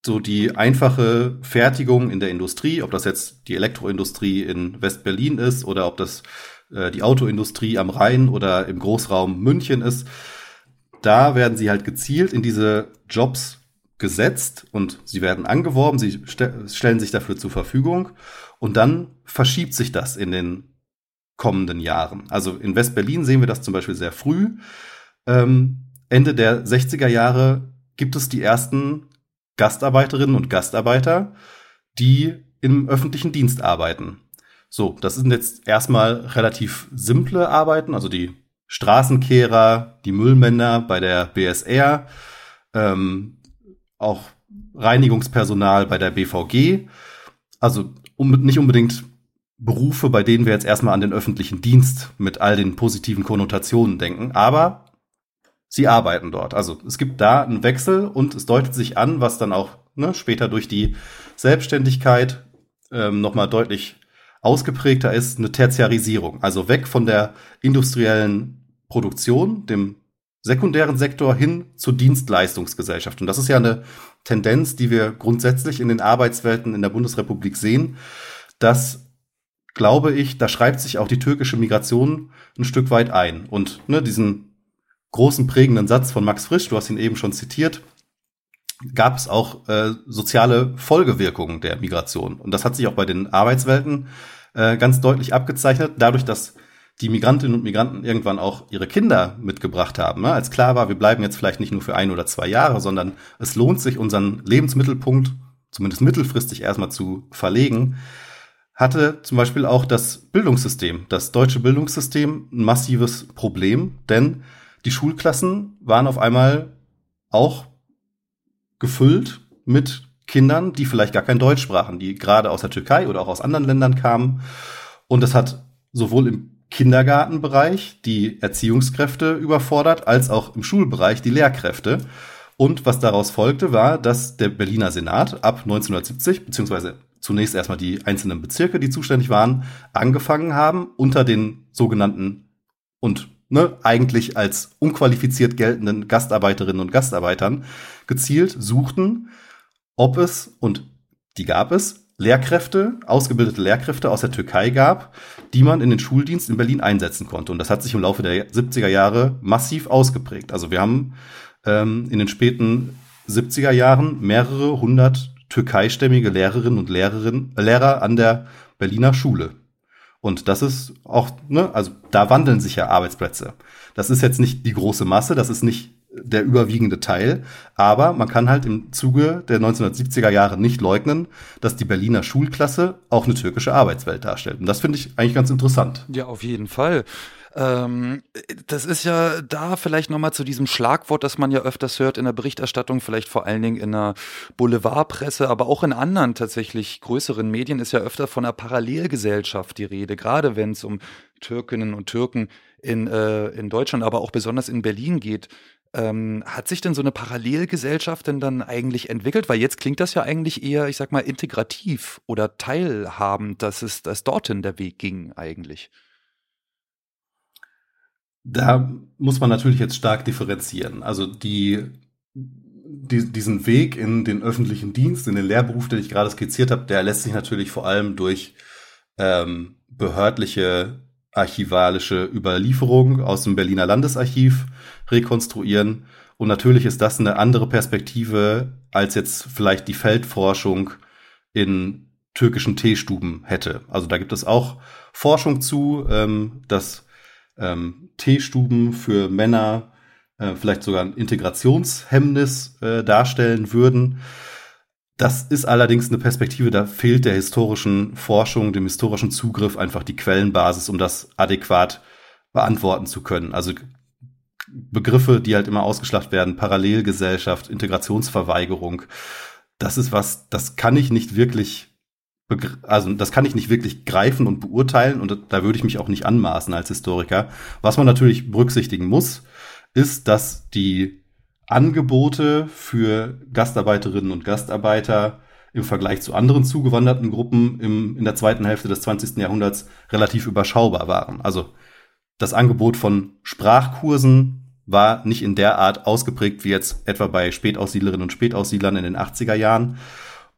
so die einfache Fertigung in der Industrie, ob das jetzt die Elektroindustrie in Westberlin ist oder ob das äh, die Autoindustrie am Rhein oder im Großraum München ist. Da werden sie halt gezielt in diese Jobs gesetzt und sie werden angeworben, sie st stellen sich dafür zur Verfügung und dann verschiebt sich das in den kommenden Jahren. Also in West-Berlin sehen wir das zum Beispiel sehr früh. Ähm, Ende der 60er Jahre gibt es die ersten Gastarbeiterinnen und Gastarbeiter, die im öffentlichen Dienst arbeiten. So, das sind jetzt erstmal relativ simple Arbeiten, also die Straßenkehrer, die Müllmänner bei der BSR, ähm, auch Reinigungspersonal bei der BVG. Also um, nicht unbedingt Berufe, bei denen wir jetzt erstmal an den öffentlichen Dienst mit all den positiven Konnotationen denken, aber sie arbeiten dort. Also es gibt da einen Wechsel und es deutet sich an, was dann auch ne, später durch die Selbstständigkeit ähm, nochmal deutlich ausgeprägter ist, eine Tertiarisierung. Also weg von der industriellen Produktion, dem sekundären Sektor hin zur Dienstleistungsgesellschaft. Und das ist ja eine Tendenz, die wir grundsätzlich in den Arbeitswelten in der Bundesrepublik sehen, dass glaube ich, da schreibt sich auch die türkische Migration ein Stück weit ein. Und ne, diesen großen prägenden Satz von Max Frisch, du hast ihn eben schon zitiert, gab es auch äh, soziale Folgewirkungen der Migration. Und das hat sich auch bei den Arbeitswelten äh, ganz deutlich abgezeichnet, dadurch, dass die Migrantinnen und Migranten irgendwann auch ihre Kinder mitgebracht haben. Ne? Als klar war, wir bleiben jetzt vielleicht nicht nur für ein oder zwei Jahre, sondern es lohnt sich, unseren Lebensmittelpunkt zumindest mittelfristig erstmal zu verlegen, hatte zum Beispiel auch das Bildungssystem, das deutsche Bildungssystem ein massives Problem, denn die Schulklassen waren auf einmal auch gefüllt mit Kindern, die vielleicht gar kein Deutsch sprachen, die gerade aus der Türkei oder auch aus anderen Ländern kamen. Und das hat sowohl im Kindergartenbereich die Erziehungskräfte überfordert, als auch im Schulbereich die Lehrkräfte. Und was daraus folgte, war, dass der Berliner Senat ab 1970, beziehungsweise zunächst erstmal die einzelnen Bezirke, die zuständig waren, angefangen haben, unter den sogenannten und ne, eigentlich als unqualifiziert geltenden Gastarbeiterinnen und Gastarbeitern gezielt suchten, ob es, und die gab es, Lehrkräfte, ausgebildete Lehrkräfte aus der Türkei gab, die man in den Schuldienst in Berlin einsetzen konnte. Und das hat sich im Laufe der 70er Jahre massiv ausgeprägt. Also wir haben ähm, in den späten 70er Jahren mehrere hundert türkeistämmige Lehrerinnen und Lehrerinnen, äh, Lehrer an der Berliner Schule. Und das ist auch, ne, also da wandeln sich ja Arbeitsplätze. Das ist jetzt nicht die große Masse, das ist nicht der überwiegende Teil. Aber man kann halt im Zuge der 1970er Jahre nicht leugnen, dass die Berliner Schulklasse auch eine türkische Arbeitswelt darstellt. Und das finde ich eigentlich ganz interessant. Ja, auf jeden Fall. Ähm, das ist ja da vielleicht nochmal zu diesem Schlagwort, das man ja öfters hört in der Berichterstattung, vielleicht vor allen Dingen in der Boulevardpresse, aber auch in anderen tatsächlich größeren Medien ist ja öfter von einer Parallelgesellschaft die Rede, gerade wenn es um Türkinnen und Türken in, äh, in Deutschland, aber auch besonders in Berlin geht. Ähm, hat sich denn so eine Parallelgesellschaft denn dann eigentlich entwickelt? Weil jetzt klingt das ja eigentlich eher, ich sag mal, integrativ oder teilhabend, dass es dass dorthin der Weg ging eigentlich. Da muss man natürlich jetzt stark differenzieren. Also die, die, diesen Weg in den öffentlichen Dienst, in den Lehrberuf, den ich gerade skizziert habe, der lässt sich natürlich vor allem durch ähm, behördliche archivalische Überlieferung aus dem Berliner Landesarchiv rekonstruieren. Und natürlich ist das eine andere Perspektive, als jetzt vielleicht die Feldforschung in türkischen Teestuben hätte. Also da gibt es auch Forschung zu, ähm, dass ähm, Teestuben für Männer äh, vielleicht sogar ein Integrationshemmnis äh, darstellen würden. Das ist allerdings eine Perspektive, da fehlt der historischen Forschung, dem historischen Zugriff einfach die Quellenbasis, um das adäquat beantworten zu können. Also Begriffe, die halt immer ausgeschlacht werden, Parallelgesellschaft, Integrationsverweigerung, das ist was, das kann ich nicht wirklich also das kann ich nicht wirklich greifen und beurteilen und da würde ich mich auch nicht anmaßen als Historiker. Was man natürlich berücksichtigen muss, ist, dass die Angebote für Gastarbeiterinnen und Gastarbeiter im Vergleich zu anderen zugewanderten Gruppen im, in der zweiten Hälfte des 20. Jahrhunderts relativ überschaubar waren. Also das Angebot von Sprachkursen war nicht in der Art ausgeprägt wie jetzt etwa bei Spätaussiedlerinnen und Spätaussiedlern in den 80er Jahren.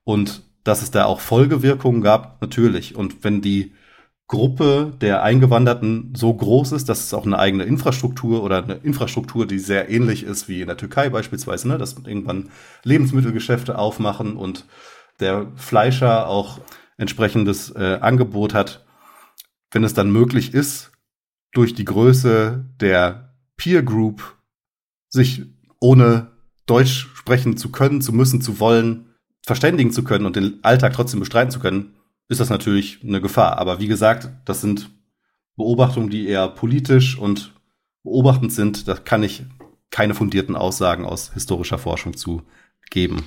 Und dass es da auch Folgewirkungen gab, natürlich. Und wenn die Gruppe der Eingewanderten so groß ist, dass es auch eine eigene Infrastruktur oder eine Infrastruktur, die sehr ähnlich ist wie in der Türkei beispielsweise, ne, dass irgendwann Lebensmittelgeschäfte aufmachen und der Fleischer auch entsprechendes äh, Angebot hat, wenn es dann möglich ist, durch die Größe der Peer Group sich ohne Deutsch sprechen zu können, zu müssen, zu wollen, verständigen zu können und den Alltag trotzdem bestreiten zu können, ist das natürlich eine Gefahr. Aber wie gesagt, das sind Beobachtungen, die eher politisch und beobachtend sind. Da kann ich keine fundierten Aussagen aus historischer Forschung zu geben.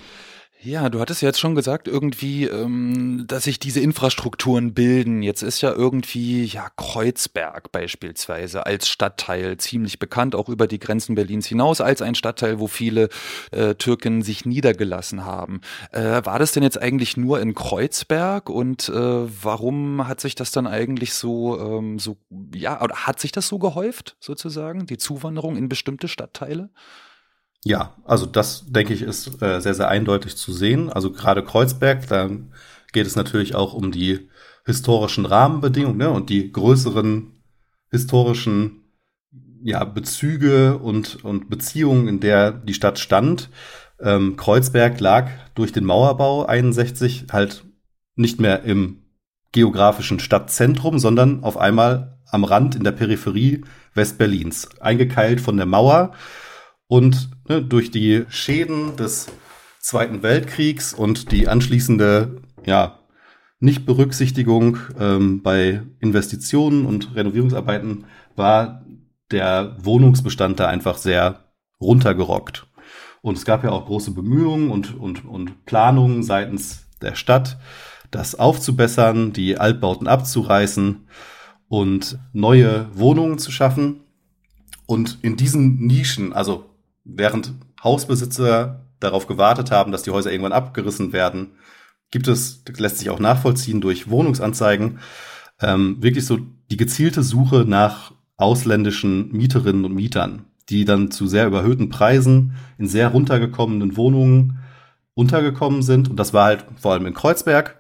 Ja, du hattest ja jetzt schon gesagt, irgendwie, ähm, dass sich diese Infrastrukturen bilden. Jetzt ist ja irgendwie, ja, Kreuzberg beispielsweise als Stadtteil ziemlich bekannt, auch über die Grenzen Berlins hinaus, als ein Stadtteil, wo viele äh, Türken sich niedergelassen haben. Äh, war das denn jetzt eigentlich nur in Kreuzberg und äh, warum hat sich das dann eigentlich so, ähm, so, ja, oder hat sich das so gehäuft, sozusagen, die Zuwanderung in bestimmte Stadtteile? Ja, also das denke ich ist äh, sehr, sehr eindeutig zu sehen. Also gerade Kreuzberg, da geht es natürlich auch um die historischen Rahmenbedingungen ne, und die größeren historischen ja, Bezüge und, und Beziehungen, in der die Stadt stand. Ähm, Kreuzberg lag durch den Mauerbau 61 halt nicht mehr im geografischen Stadtzentrum, sondern auf einmal am Rand in der Peripherie Westberlins, eingekeilt von der Mauer und ne, durch die Schäden des Zweiten Weltkriegs und die anschließende ja, Nichtberücksichtigung ähm, bei Investitionen und Renovierungsarbeiten war der Wohnungsbestand da einfach sehr runtergerockt. Und es gab ja auch große Bemühungen und, und, und Planungen seitens der Stadt, das aufzubessern, die Altbauten abzureißen und neue Wohnungen zu schaffen. Und in diesen Nischen, also während Hausbesitzer darauf gewartet haben, dass die Häuser irgendwann abgerissen werden, gibt es, lässt sich auch nachvollziehen durch Wohnungsanzeigen, ähm, wirklich so die gezielte Suche nach ausländischen Mieterinnen und Mietern, die dann zu sehr überhöhten Preisen in sehr runtergekommenen Wohnungen untergekommen sind. Und das war halt vor allem in Kreuzberg.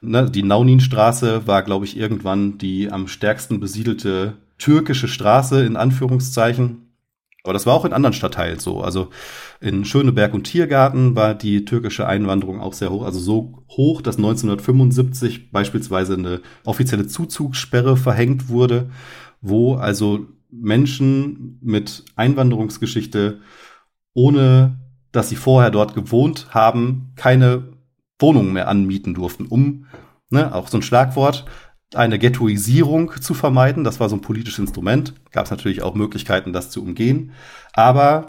Ne, die Nauninstraße war, glaube ich, irgendwann die am stärksten besiedelte türkische Straße in Anführungszeichen. Aber das war auch in anderen Stadtteilen so. Also in Schöneberg und Tiergarten war die türkische Einwanderung auch sehr hoch. Also so hoch, dass 1975 beispielsweise eine offizielle Zuzugssperre verhängt wurde, wo also Menschen mit Einwanderungsgeschichte ohne dass sie vorher dort gewohnt haben, keine Wohnungen mehr anmieten durften, um, ne, auch so ein Schlagwort, eine Ghettoisierung zu vermeiden. Das war so ein politisches Instrument. Gab es natürlich auch Möglichkeiten, das zu umgehen. Aber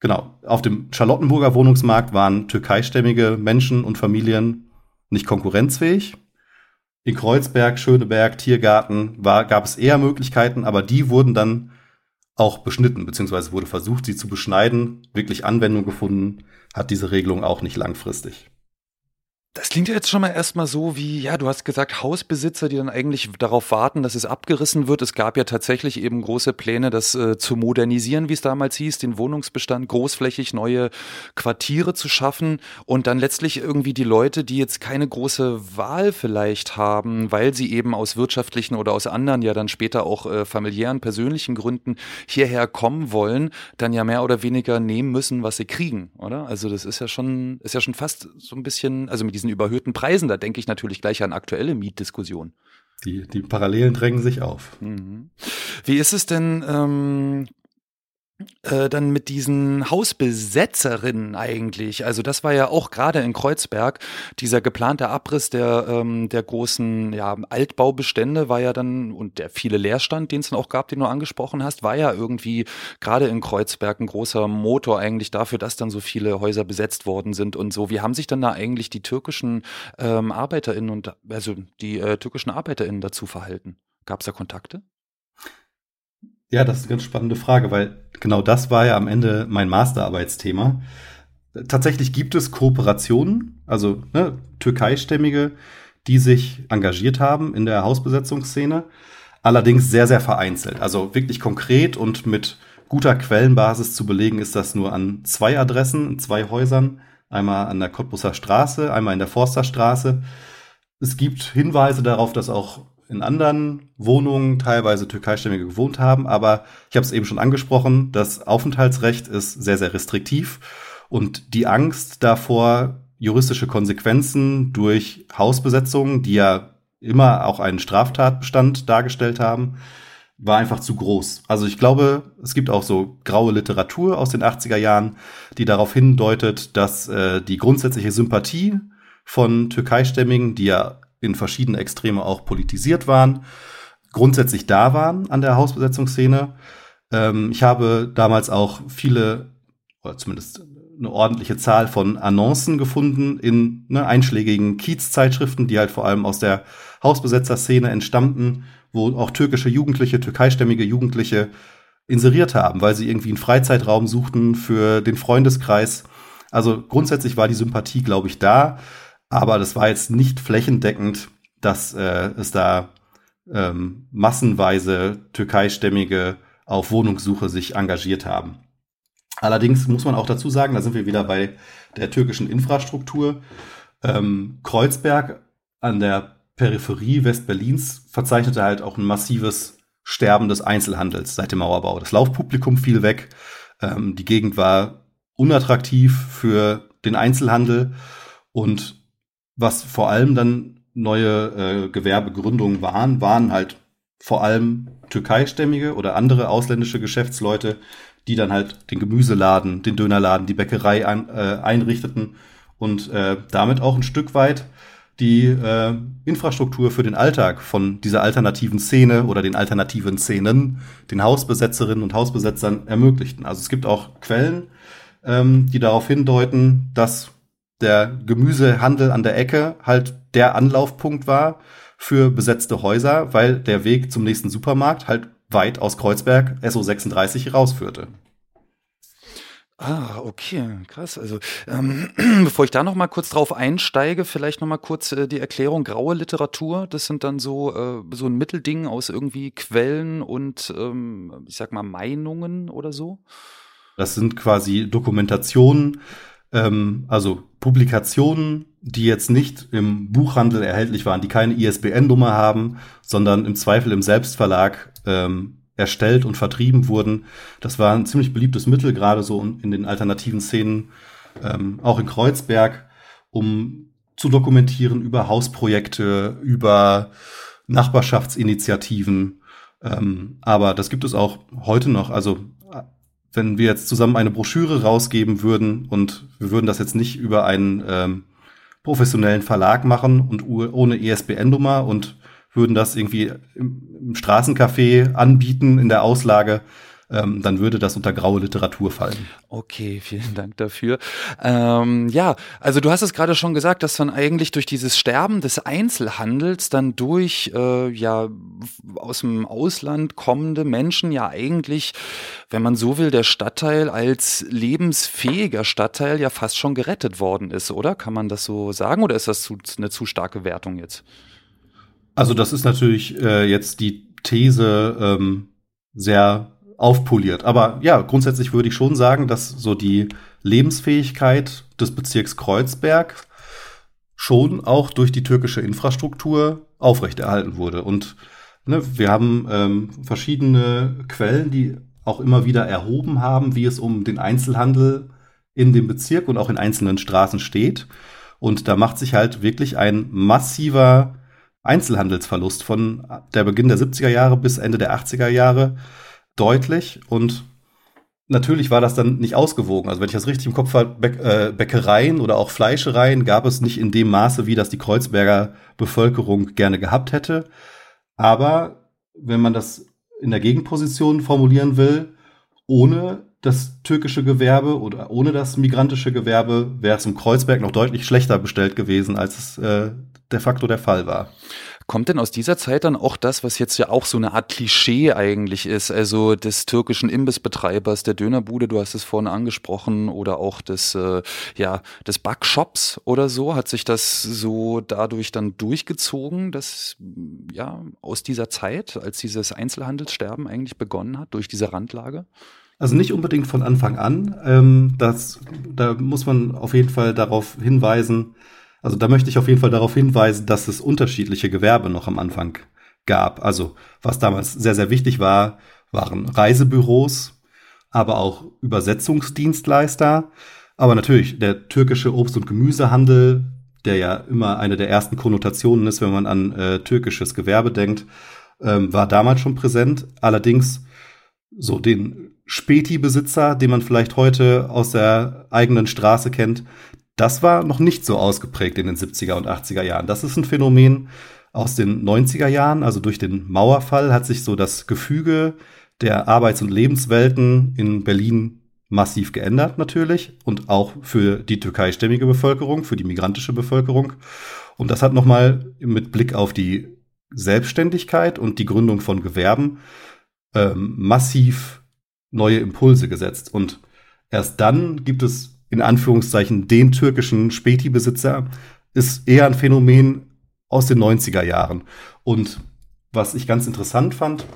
genau, auf dem Charlottenburger Wohnungsmarkt waren türkeistämmige Menschen und Familien nicht konkurrenzfähig. In Kreuzberg, Schöneberg, Tiergarten war, gab es eher Möglichkeiten, aber die wurden dann auch beschnitten, beziehungsweise wurde versucht, sie zu beschneiden. Wirklich Anwendung gefunden hat diese Regelung auch nicht langfristig. Das klingt ja jetzt schon mal erstmal so wie, ja, du hast gesagt, Hausbesitzer, die dann eigentlich darauf warten, dass es abgerissen wird. Es gab ja tatsächlich eben große Pläne, das äh, zu modernisieren, wie es damals hieß, den Wohnungsbestand großflächig neue Quartiere zu schaffen und dann letztlich irgendwie die Leute, die jetzt keine große Wahl vielleicht haben, weil sie eben aus wirtschaftlichen oder aus anderen, ja dann später auch äh, familiären, persönlichen Gründen hierher kommen wollen, dann ja mehr oder weniger nehmen müssen, was sie kriegen, oder? Also das ist ja schon, ist ja schon fast so ein bisschen, also mit diesem diesen überhöhten Preisen. Da denke ich natürlich gleich an aktuelle Mietdiskussionen. Die, die Parallelen drängen sich auf. Mhm. Wie ist es denn, ähm, äh, dann mit diesen Hausbesetzerinnen eigentlich. Also das war ja auch gerade in Kreuzberg, dieser geplante Abriss der, ähm, der großen ja, Altbaubestände war ja dann, und der viele Leerstand, den es dann auch gab, den du angesprochen hast, war ja irgendwie gerade in Kreuzberg ein großer Motor eigentlich dafür, dass dann so viele Häuser besetzt worden sind und so. Wie haben sich dann da eigentlich die türkischen ähm, ArbeiterInnen und also die äh, türkischen ArbeiterInnen dazu verhalten? Gab es da Kontakte? Ja, das ist eine ganz spannende Frage, weil genau das war ja am Ende mein Masterarbeitsthema. Tatsächlich gibt es Kooperationen, also ne, Türkeistämmige, die sich engagiert haben in der Hausbesetzungsszene, allerdings sehr, sehr vereinzelt. Also wirklich konkret und mit guter Quellenbasis zu belegen ist das nur an zwei Adressen, in zwei Häusern, einmal an der Cottbusser Straße, einmal in der Forsterstraße. Es gibt Hinweise darauf, dass auch in anderen Wohnungen teilweise Türkeistämmige gewohnt haben, aber ich habe es eben schon angesprochen, das Aufenthaltsrecht ist sehr, sehr restriktiv und die Angst davor, juristische Konsequenzen durch Hausbesetzungen, die ja immer auch einen Straftatbestand dargestellt haben, war einfach zu groß. Also ich glaube, es gibt auch so graue Literatur aus den 80er Jahren, die darauf hindeutet, dass äh, die grundsätzliche Sympathie von Türkeistämmigen, die ja in verschiedene Extreme auch politisiert waren, grundsätzlich da waren an der Hausbesetzungsszene. Ähm, ich habe damals auch viele, oder zumindest eine ordentliche Zahl von Annoncen gefunden in ne, einschlägigen Kiez-Zeitschriften, die halt vor allem aus der Hausbesetzerszene entstammten, wo auch türkische Jugendliche, türkeistämmige Jugendliche inseriert haben, weil sie irgendwie einen Freizeitraum suchten für den Freundeskreis. Also grundsätzlich war die Sympathie, glaube ich, da. Aber das war jetzt nicht flächendeckend, dass äh, es da ähm, massenweise türkeistämmige auf Wohnungssuche sich engagiert haben. Allerdings muss man auch dazu sagen, da sind wir wieder bei der türkischen Infrastruktur. Ähm, Kreuzberg an der Peripherie Westberlins verzeichnete halt auch ein massives Sterben des Einzelhandels seit dem Mauerbau. Das Laufpublikum fiel weg. Ähm, die Gegend war unattraktiv für den Einzelhandel und was vor allem dann neue äh, Gewerbegründungen waren, waren halt vor allem türkeistämmige oder andere ausländische Geschäftsleute, die dann halt den Gemüseladen, den Dönerladen, die Bäckerei ein, äh, einrichteten und äh, damit auch ein Stück weit die äh, Infrastruktur für den Alltag von dieser alternativen Szene oder den alternativen Szenen den Hausbesetzerinnen und Hausbesetzern ermöglichten. Also es gibt auch Quellen, ähm, die darauf hindeuten, dass der Gemüsehandel an der Ecke halt der Anlaufpunkt war für besetzte Häuser, weil der Weg zum nächsten Supermarkt halt weit aus Kreuzberg SO36 rausführte. Ah, okay, krass. Also ähm, <clears throat> bevor ich da noch mal kurz drauf einsteige, vielleicht noch mal kurz äh, die Erklärung graue Literatur. Das sind dann so äh, so ein Mittelding aus irgendwie Quellen und ähm, ich sag mal Meinungen oder so. Das sind quasi Dokumentationen, ähm, also Publikationen, die jetzt nicht im Buchhandel erhältlich waren, die keine ISBN-Nummer haben, sondern im Zweifel im Selbstverlag ähm, erstellt und vertrieben wurden. Das war ein ziemlich beliebtes Mittel, gerade so in den alternativen Szenen, ähm, auch in Kreuzberg, um zu dokumentieren über Hausprojekte, über Nachbarschaftsinitiativen. Ähm, aber das gibt es auch heute noch. Also wenn wir jetzt zusammen eine Broschüre rausgeben würden und wir würden das jetzt nicht über einen ähm, professionellen Verlag machen und ohne ESBN-Nummer und würden das irgendwie im, im Straßencafé anbieten in der Auslage, ähm, dann würde das unter graue Literatur fallen. Okay, <laughs> vielen Dank dafür. Ähm, ja, also du hast es gerade schon gesagt, dass dann eigentlich durch dieses Sterben des Einzelhandels dann durch äh, ja aus dem Ausland kommende Menschen ja eigentlich, wenn man so will, der Stadtteil als lebensfähiger Stadtteil ja fast schon gerettet worden ist, oder? Kann man das so sagen oder ist das zu, eine zu starke Wertung jetzt? Also das ist natürlich äh, jetzt die These ähm, sehr aufpoliert. Aber ja, grundsätzlich würde ich schon sagen, dass so die Lebensfähigkeit des Bezirks Kreuzberg schon auch durch die türkische Infrastruktur aufrechterhalten wurde. Und ne, wir haben ähm, verschiedene Quellen, die auch immer wieder erhoben haben, wie es um den Einzelhandel in dem Bezirk und auch in einzelnen Straßen steht. Und da macht sich halt wirklich ein massiver Einzelhandelsverlust von der Beginn der 70er Jahre bis Ende der 80er Jahre deutlich und natürlich war das dann nicht ausgewogen. Also wenn ich das richtig im Kopf habe, Bäck, äh, Bäckereien oder auch Fleischereien gab es nicht in dem Maße, wie das die Kreuzberger Bevölkerung gerne gehabt hätte. Aber wenn man das in der Gegenposition formulieren will, ohne das türkische Gewerbe oder ohne das migrantische Gewerbe wäre es im Kreuzberg noch deutlich schlechter bestellt gewesen, als es äh, de facto der Fall war. Kommt denn aus dieser Zeit dann auch das, was jetzt ja auch so eine Art Klischee eigentlich ist, also des türkischen Imbissbetreibers, der Dönerbude, du hast es vorhin angesprochen, oder auch des, äh, ja, des Backshops oder so? Hat sich das so dadurch dann durchgezogen, dass, ja, aus dieser Zeit, als dieses Einzelhandelssterben eigentlich begonnen hat, durch diese Randlage? Also nicht unbedingt von Anfang an. Ähm, das, da muss man auf jeden Fall darauf hinweisen, also da möchte ich auf jeden Fall darauf hinweisen, dass es unterschiedliche Gewerbe noch am Anfang gab. Also was damals sehr, sehr wichtig war, waren Reisebüros, aber auch Übersetzungsdienstleister. Aber natürlich der türkische Obst- und Gemüsehandel, der ja immer eine der ersten Konnotationen ist, wenn man an äh, türkisches Gewerbe denkt, ähm, war damals schon präsent. Allerdings so den Späti-Besitzer, den man vielleicht heute aus der eigenen Straße kennt, das war noch nicht so ausgeprägt in den 70er und 80er Jahren. Das ist ein Phänomen aus den 90er Jahren. Also durch den Mauerfall hat sich so das Gefüge der Arbeits- und Lebenswelten in Berlin massiv geändert natürlich und auch für die türkeistämmige Bevölkerung, für die migrantische Bevölkerung. Und das hat nochmal mit Blick auf die Selbstständigkeit und die Gründung von Gewerben ähm, massiv neue Impulse gesetzt. Und erst dann gibt es in Anführungszeichen den türkischen Späti-Besitzer ist eher ein Phänomen aus den 90er Jahren. Und was ich ganz interessant fand,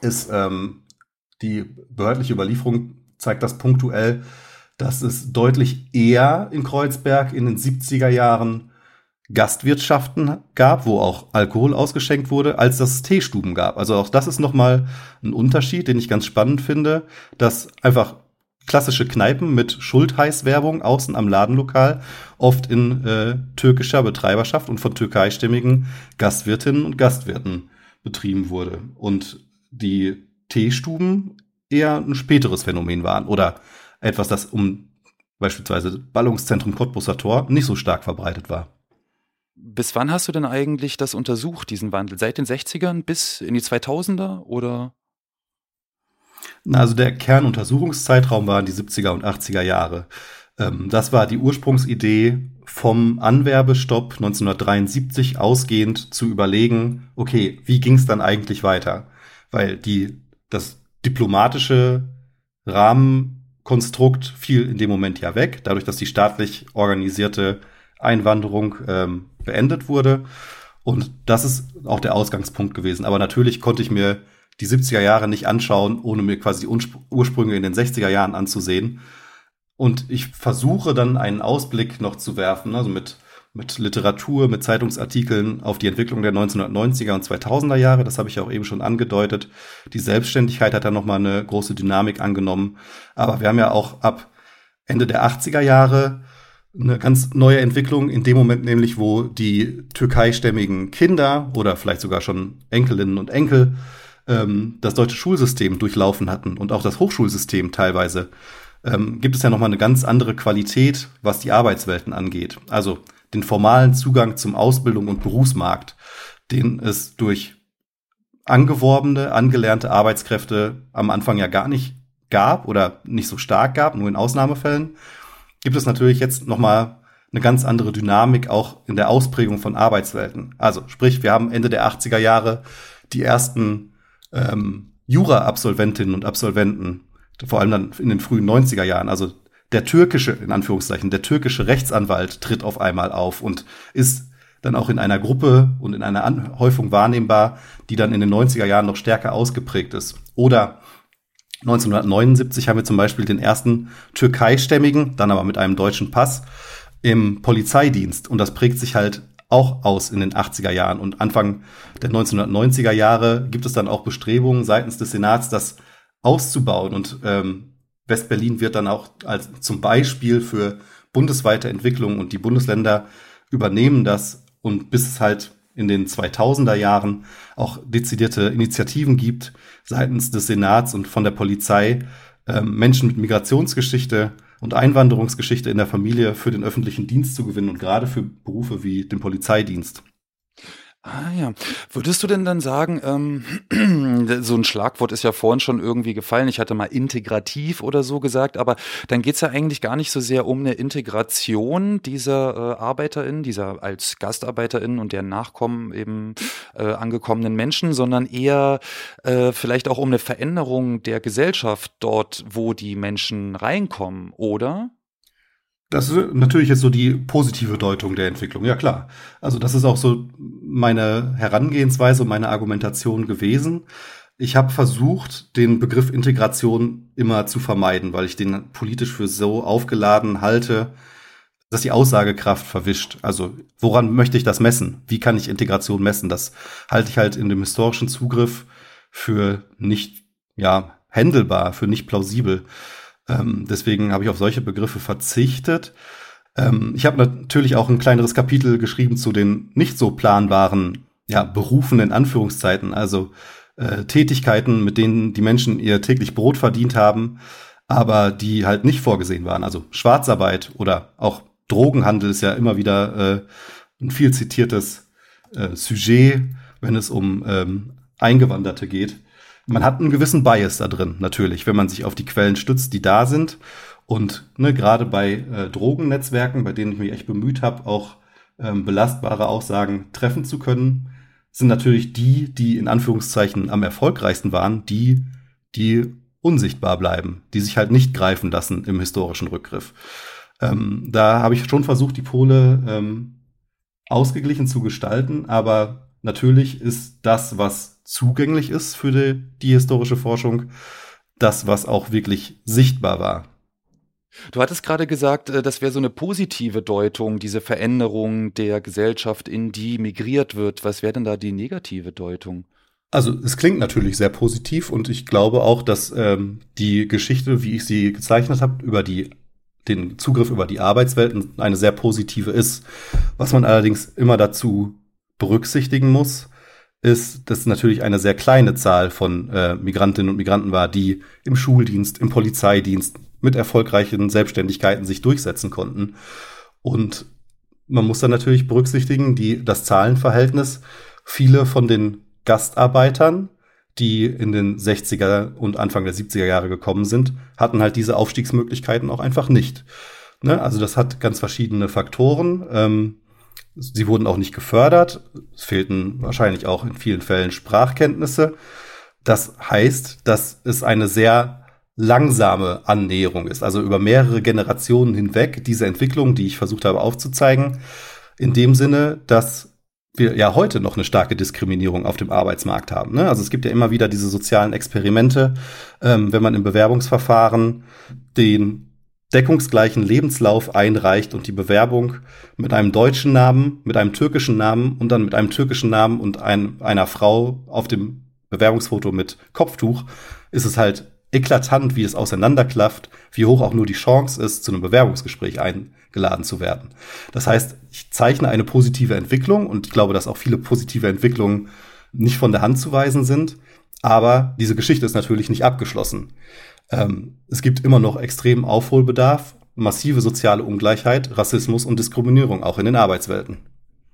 ist ähm, die behördliche Überlieferung zeigt das punktuell, dass es deutlich eher in Kreuzberg in den 70er Jahren Gastwirtschaften gab, wo auch Alkohol ausgeschenkt wurde, als dass es Teestuben gab. Also auch das ist nochmal ein Unterschied, den ich ganz spannend finde, dass einfach klassische Kneipen mit Schultheiß-Werbung außen am Ladenlokal, oft in äh, türkischer Betreiberschaft und von türkeistimmigen Gastwirtinnen und Gastwirten betrieben wurde. Und die Teestuben eher ein späteres Phänomen waren oder etwas, das um beispielsweise Ballungszentrum Cottbusser Tor nicht so stark verbreitet war. Bis wann hast du denn eigentlich das untersucht, diesen Wandel? Seit den 60ern bis in die 2000er oder? Also der Kernuntersuchungszeitraum waren die 70er und 80er Jahre. Ähm, das war die Ursprungsidee vom Anwerbestopp 1973 ausgehend zu überlegen, okay, wie ging es dann eigentlich weiter? Weil die, das diplomatische Rahmenkonstrukt fiel in dem Moment ja weg, dadurch, dass die staatlich organisierte Einwanderung ähm, beendet wurde. Und das ist auch der Ausgangspunkt gewesen. Aber natürlich konnte ich mir die 70er Jahre nicht anschauen, ohne mir quasi die Ursprünge in den 60er Jahren anzusehen. Und ich versuche dann einen Ausblick noch zu werfen, also mit, mit Literatur, mit Zeitungsartikeln auf die Entwicklung der 1990er und 2000er Jahre. Das habe ich auch eben schon angedeutet. Die Selbstständigkeit hat da nochmal eine große Dynamik angenommen. Aber wir haben ja auch ab Ende der 80er Jahre eine ganz neue Entwicklung in dem Moment nämlich, wo die türkeistämmigen Kinder oder vielleicht sogar schon Enkelinnen und Enkel ähm, das deutsche Schulsystem durchlaufen hatten und auch das Hochschulsystem teilweise, ähm, gibt es ja nochmal eine ganz andere Qualität, was die Arbeitswelten angeht. Also den formalen Zugang zum Ausbildung- und Berufsmarkt, den es durch angeworbene, angelernte Arbeitskräfte am Anfang ja gar nicht gab oder nicht so stark gab, nur in Ausnahmefällen, gibt es natürlich jetzt nochmal eine ganz andere Dynamik auch in der Ausprägung von Arbeitswelten. Also sprich, wir haben Ende der 80er Jahre die ersten ähm, Jura-Absolventinnen und Absolventen, vor allem dann in den frühen 90er Jahren. Also der türkische, in Anführungszeichen, der türkische Rechtsanwalt tritt auf einmal auf und ist dann auch in einer Gruppe und in einer Anhäufung wahrnehmbar, die dann in den 90er Jahren noch stärker ausgeprägt ist. Oder 1979 haben wir zum Beispiel den ersten türkeistämmigen, dann aber mit einem deutschen Pass, im Polizeidienst. Und das prägt sich halt auch aus in den 80er Jahren. Und Anfang der 1990er Jahre gibt es dann auch Bestrebungen seitens des Senats, das auszubauen. Und ähm, Westberlin wird dann auch als zum Beispiel für bundesweite Entwicklung und die Bundesländer übernehmen das und bis es halt in den 2000er Jahren auch dezidierte Initiativen gibt seitens des Senats und von der Polizei, äh, Menschen mit Migrationsgeschichte und Einwanderungsgeschichte in der Familie für den öffentlichen Dienst zu gewinnen und gerade für Berufe wie den Polizeidienst. Ah ja. Würdest du denn dann sagen, ähm, <clears throat> so ein Schlagwort ist ja vorhin schon irgendwie gefallen, ich hatte mal integrativ oder so gesagt, aber dann geht's ja eigentlich gar nicht so sehr um eine Integration dieser äh, ArbeiterInnen, dieser als GastarbeiterInnen und deren Nachkommen eben äh, angekommenen Menschen, sondern eher äh, vielleicht auch um eine Veränderung der Gesellschaft dort, wo die Menschen reinkommen, oder? Das ist natürlich jetzt so die positive Deutung der Entwicklung, ja klar. Also das ist auch so meine Herangehensweise und meine Argumentation gewesen. Ich habe versucht, den Begriff Integration immer zu vermeiden, weil ich den politisch für so aufgeladen halte, dass die Aussagekraft verwischt. Also woran möchte ich das messen? Wie kann ich Integration messen? Das halte ich halt in dem historischen Zugriff für nicht ja händelbar, für nicht plausibel. Ähm, deswegen habe ich auf solche Begriffe verzichtet. Ähm, ich habe natürlich auch ein kleineres Kapitel geschrieben zu den nicht so planbaren ja, Berufen in Anführungszeiten, also äh, Tätigkeiten, mit denen die Menschen ihr täglich Brot verdient haben, aber die halt nicht vorgesehen waren. Also Schwarzarbeit oder auch Drogenhandel ist ja immer wieder äh, ein viel zitiertes äh, Sujet, wenn es um ähm, Eingewanderte geht man hat einen gewissen Bias da drin, natürlich, wenn man sich auf die Quellen stützt, die da sind. Und ne, gerade bei äh, Drogennetzwerken, bei denen ich mich echt bemüht habe, auch ähm, belastbare Aussagen treffen zu können, sind natürlich die, die in Anführungszeichen am erfolgreichsten waren, die, die unsichtbar bleiben, die sich halt nicht greifen lassen im historischen Rückgriff. Ähm, da habe ich schon versucht, die Pole ähm, ausgeglichen zu gestalten, aber natürlich ist das, was zugänglich ist für die, die historische Forschung, das, was auch wirklich sichtbar war. Du hattest gerade gesagt, äh, das wäre so eine positive Deutung, diese Veränderung der Gesellschaft, in die migriert wird. Was wäre denn da die negative Deutung? Also es klingt natürlich sehr positiv und ich glaube auch, dass ähm, die Geschichte, wie ich sie gezeichnet habe, über die den Zugriff über die Arbeitswelten eine sehr positive ist. Was man allerdings immer dazu berücksichtigen muss, ist, dass natürlich eine sehr kleine Zahl von äh, Migrantinnen und Migranten war, die im Schuldienst, im Polizeidienst mit erfolgreichen Selbstständigkeiten sich durchsetzen konnten. Und man muss dann natürlich berücksichtigen, die, das Zahlenverhältnis. Viele von den Gastarbeitern, die in den 60er und Anfang der 70er Jahre gekommen sind, hatten halt diese Aufstiegsmöglichkeiten auch einfach nicht. Ne? Also das hat ganz verschiedene Faktoren. Ähm, Sie wurden auch nicht gefördert. Es fehlten wahrscheinlich auch in vielen Fällen Sprachkenntnisse. Das heißt, dass es eine sehr langsame Annäherung ist, also über mehrere Generationen hinweg diese Entwicklung, die ich versucht habe aufzuzeigen, in dem Sinne, dass wir ja heute noch eine starke Diskriminierung auf dem Arbeitsmarkt haben. Ne? Also es gibt ja immer wieder diese sozialen Experimente, ähm, wenn man im Bewerbungsverfahren den deckungsgleichen Lebenslauf einreicht und die Bewerbung mit einem deutschen Namen, mit einem türkischen Namen und dann mit einem türkischen Namen und ein, einer Frau auf dem Bewerbungsfoto mit Kopftuch, ist es halt eklatant, wie es auseinanderklafft, wie hoch auch nur die Chance ist, zu einem Bewerbungsgespräch eingeladen zu werden. Das heißt, ich zeichne eine positive Entwicklung und ich glaube, dass auch viele positive Entwicklungen nicht von der Hand zu weisen sind. Aber diese Geschichte ist natürlich nicht abgeschlossen. Ähm, es gibt immer noch extremen Aufholbedarf, massive soziale Ungleichheit, Rassismus und Diskriminierung auch in den Arbeitswelten.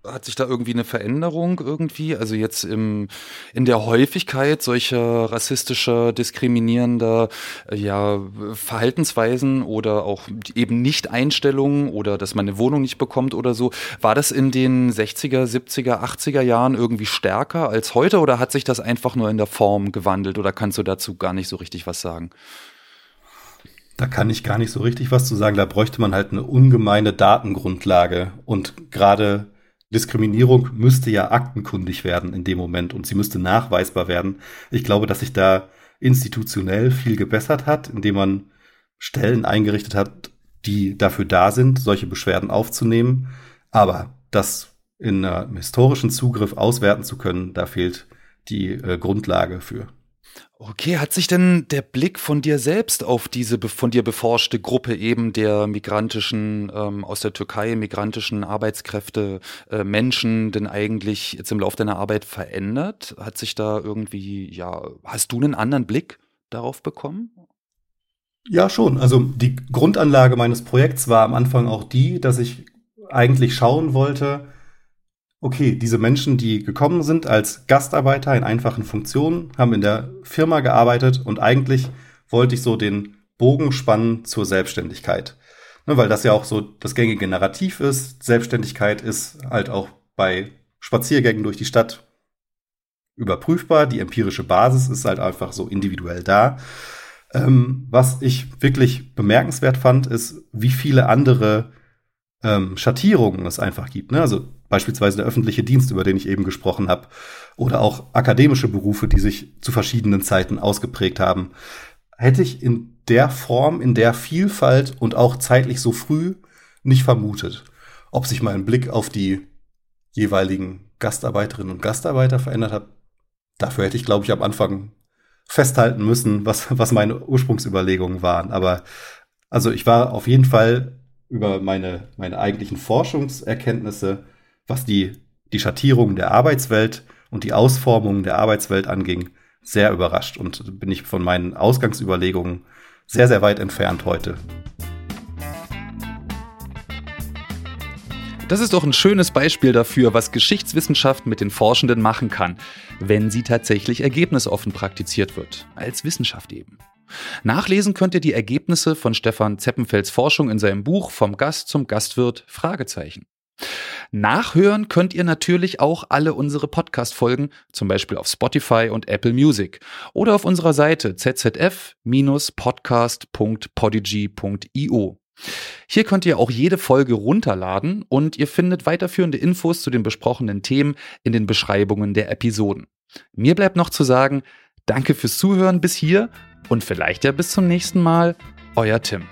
Hat sich da irgendwie eine Veränderung irgendwie, also jetzt im, in der Häufigkeit solcher rassistischer, diskriminierender äh, ja, Verhaltensweisen oder auch eben Nicht-Einstellungen oder dass man eine Wohnung nicht bekommt oder so, war das in den 60er, 70er, 80er Jahren irgendwie stärker als heute oder hat sich das einfach nur in der Form gewandelt oder kannst du dazu gar nicht so richtig was sagen? Da kann ich gar nicht so richtig was zu sagen. Da bräuchte man halt eine ungemeine Datengrundlage und gerade Diskriminierung müsste ja aktenkundig werden in dem Moment und sie müsste nachweisbar werden. Ich glaube, dass sich da institutionell viel gebessert hat, indem man Stellen eingerichtet hat, die dafür da sind, solche Beschwerden aufzunehmen. Aber das in einem historischen Zugriff auswerten zu können, da fehlt die äh, Grundlage für. Okay, hat sich denn der Blick von dir selbst auf diese von dir beforschte Gruppe eben der migrantischen, ähm, aus der Türkei, migrantischen Arbeitskräfte, äh, Menschen denn eigentlich jetzt im Laufe deiner Arbeit verändert? Hat sich da irgendwie, ja, hast du einen anderen Blick darauf bekommen? Ja, schon. Also die Grundanlage meines Projekts war am Anfang auch die, dass ich eigentlich schauen wollte, okay, diese Menschen, die gekommen sind als Gastarbeiter in einfachen Funktionen, haben in der Firma gearbeitet und eigentlich wollte ich so den Bogen spannen zur Selbstständigkeit. Ne, weil das ja auch so das gängige Narrativ ist. Selbstständigkeit ist halt auch bei Spaziergängen durch die Stadt überprüfbar. Die empirische Basis ist halt einfach so individuell da. Ähm, was ich wirklich bemerkenswert fand, ist, wie viele andere ähm, Schattierungen es einfach gibt. Ne? Also beispielsweise der öffentliche Dienst, über den ich eben gesprochen habe, oder auch akademische Berufe, die sich zu verschiedenen Zeiten ausgeprägt haben, hätte ich in der Form, in der Vielfalt und auch zeitlich so früh nicht vermutet. Ob sich mein Blick auf die jeweiligen Gastarbeiterinnen und Gastarbeiter verändert hat, dafür hätte ich, glaube ich, am Anfang festhalten müssen, was, was meine Ursprungsüberlegungen waren. Aber also ich war auf jeden Fall über meine, meine eigentlichen Forschungserkenntnisse was die, die Schattierung der Arbeitswelt und die Ausformung der Arbeitswelt anging, sehr überrascht und bin ich von meinen Ausgangsüberlegungen sehr, sehr weit entfernt heute. Das ist doch ein schönes Beispiel dafür, was Geschichtswissenschaft mit den Forschenden machen kann, wenn sie tatsächlich ergebnisoffen praktiziert wird, als Wissenschaft eben. Nachlesen könnt ihr die Ergebnisse von Stefan Zeppenfelds Forschung in seinem Buch Vom Gast zum Gastwirt Fragezeichen. Nachhören könnt ihr natürlich auch alle unsere Podcast-Folgen, zum Beispiel auf Spotify und Apple Music oder auf unserer Seite zzf-podcast.podigy.io. Hier könnt ihr auch jede Folge runterladen und ihr findet weiterführende Infos zu den besprochenen Themen in den Beschreibungen der Episoden. Mir bleibt noch zu sagen, danke fürs Zuhören bis hier und vielleicht ja bis zum nächsten Mal, euer Tim.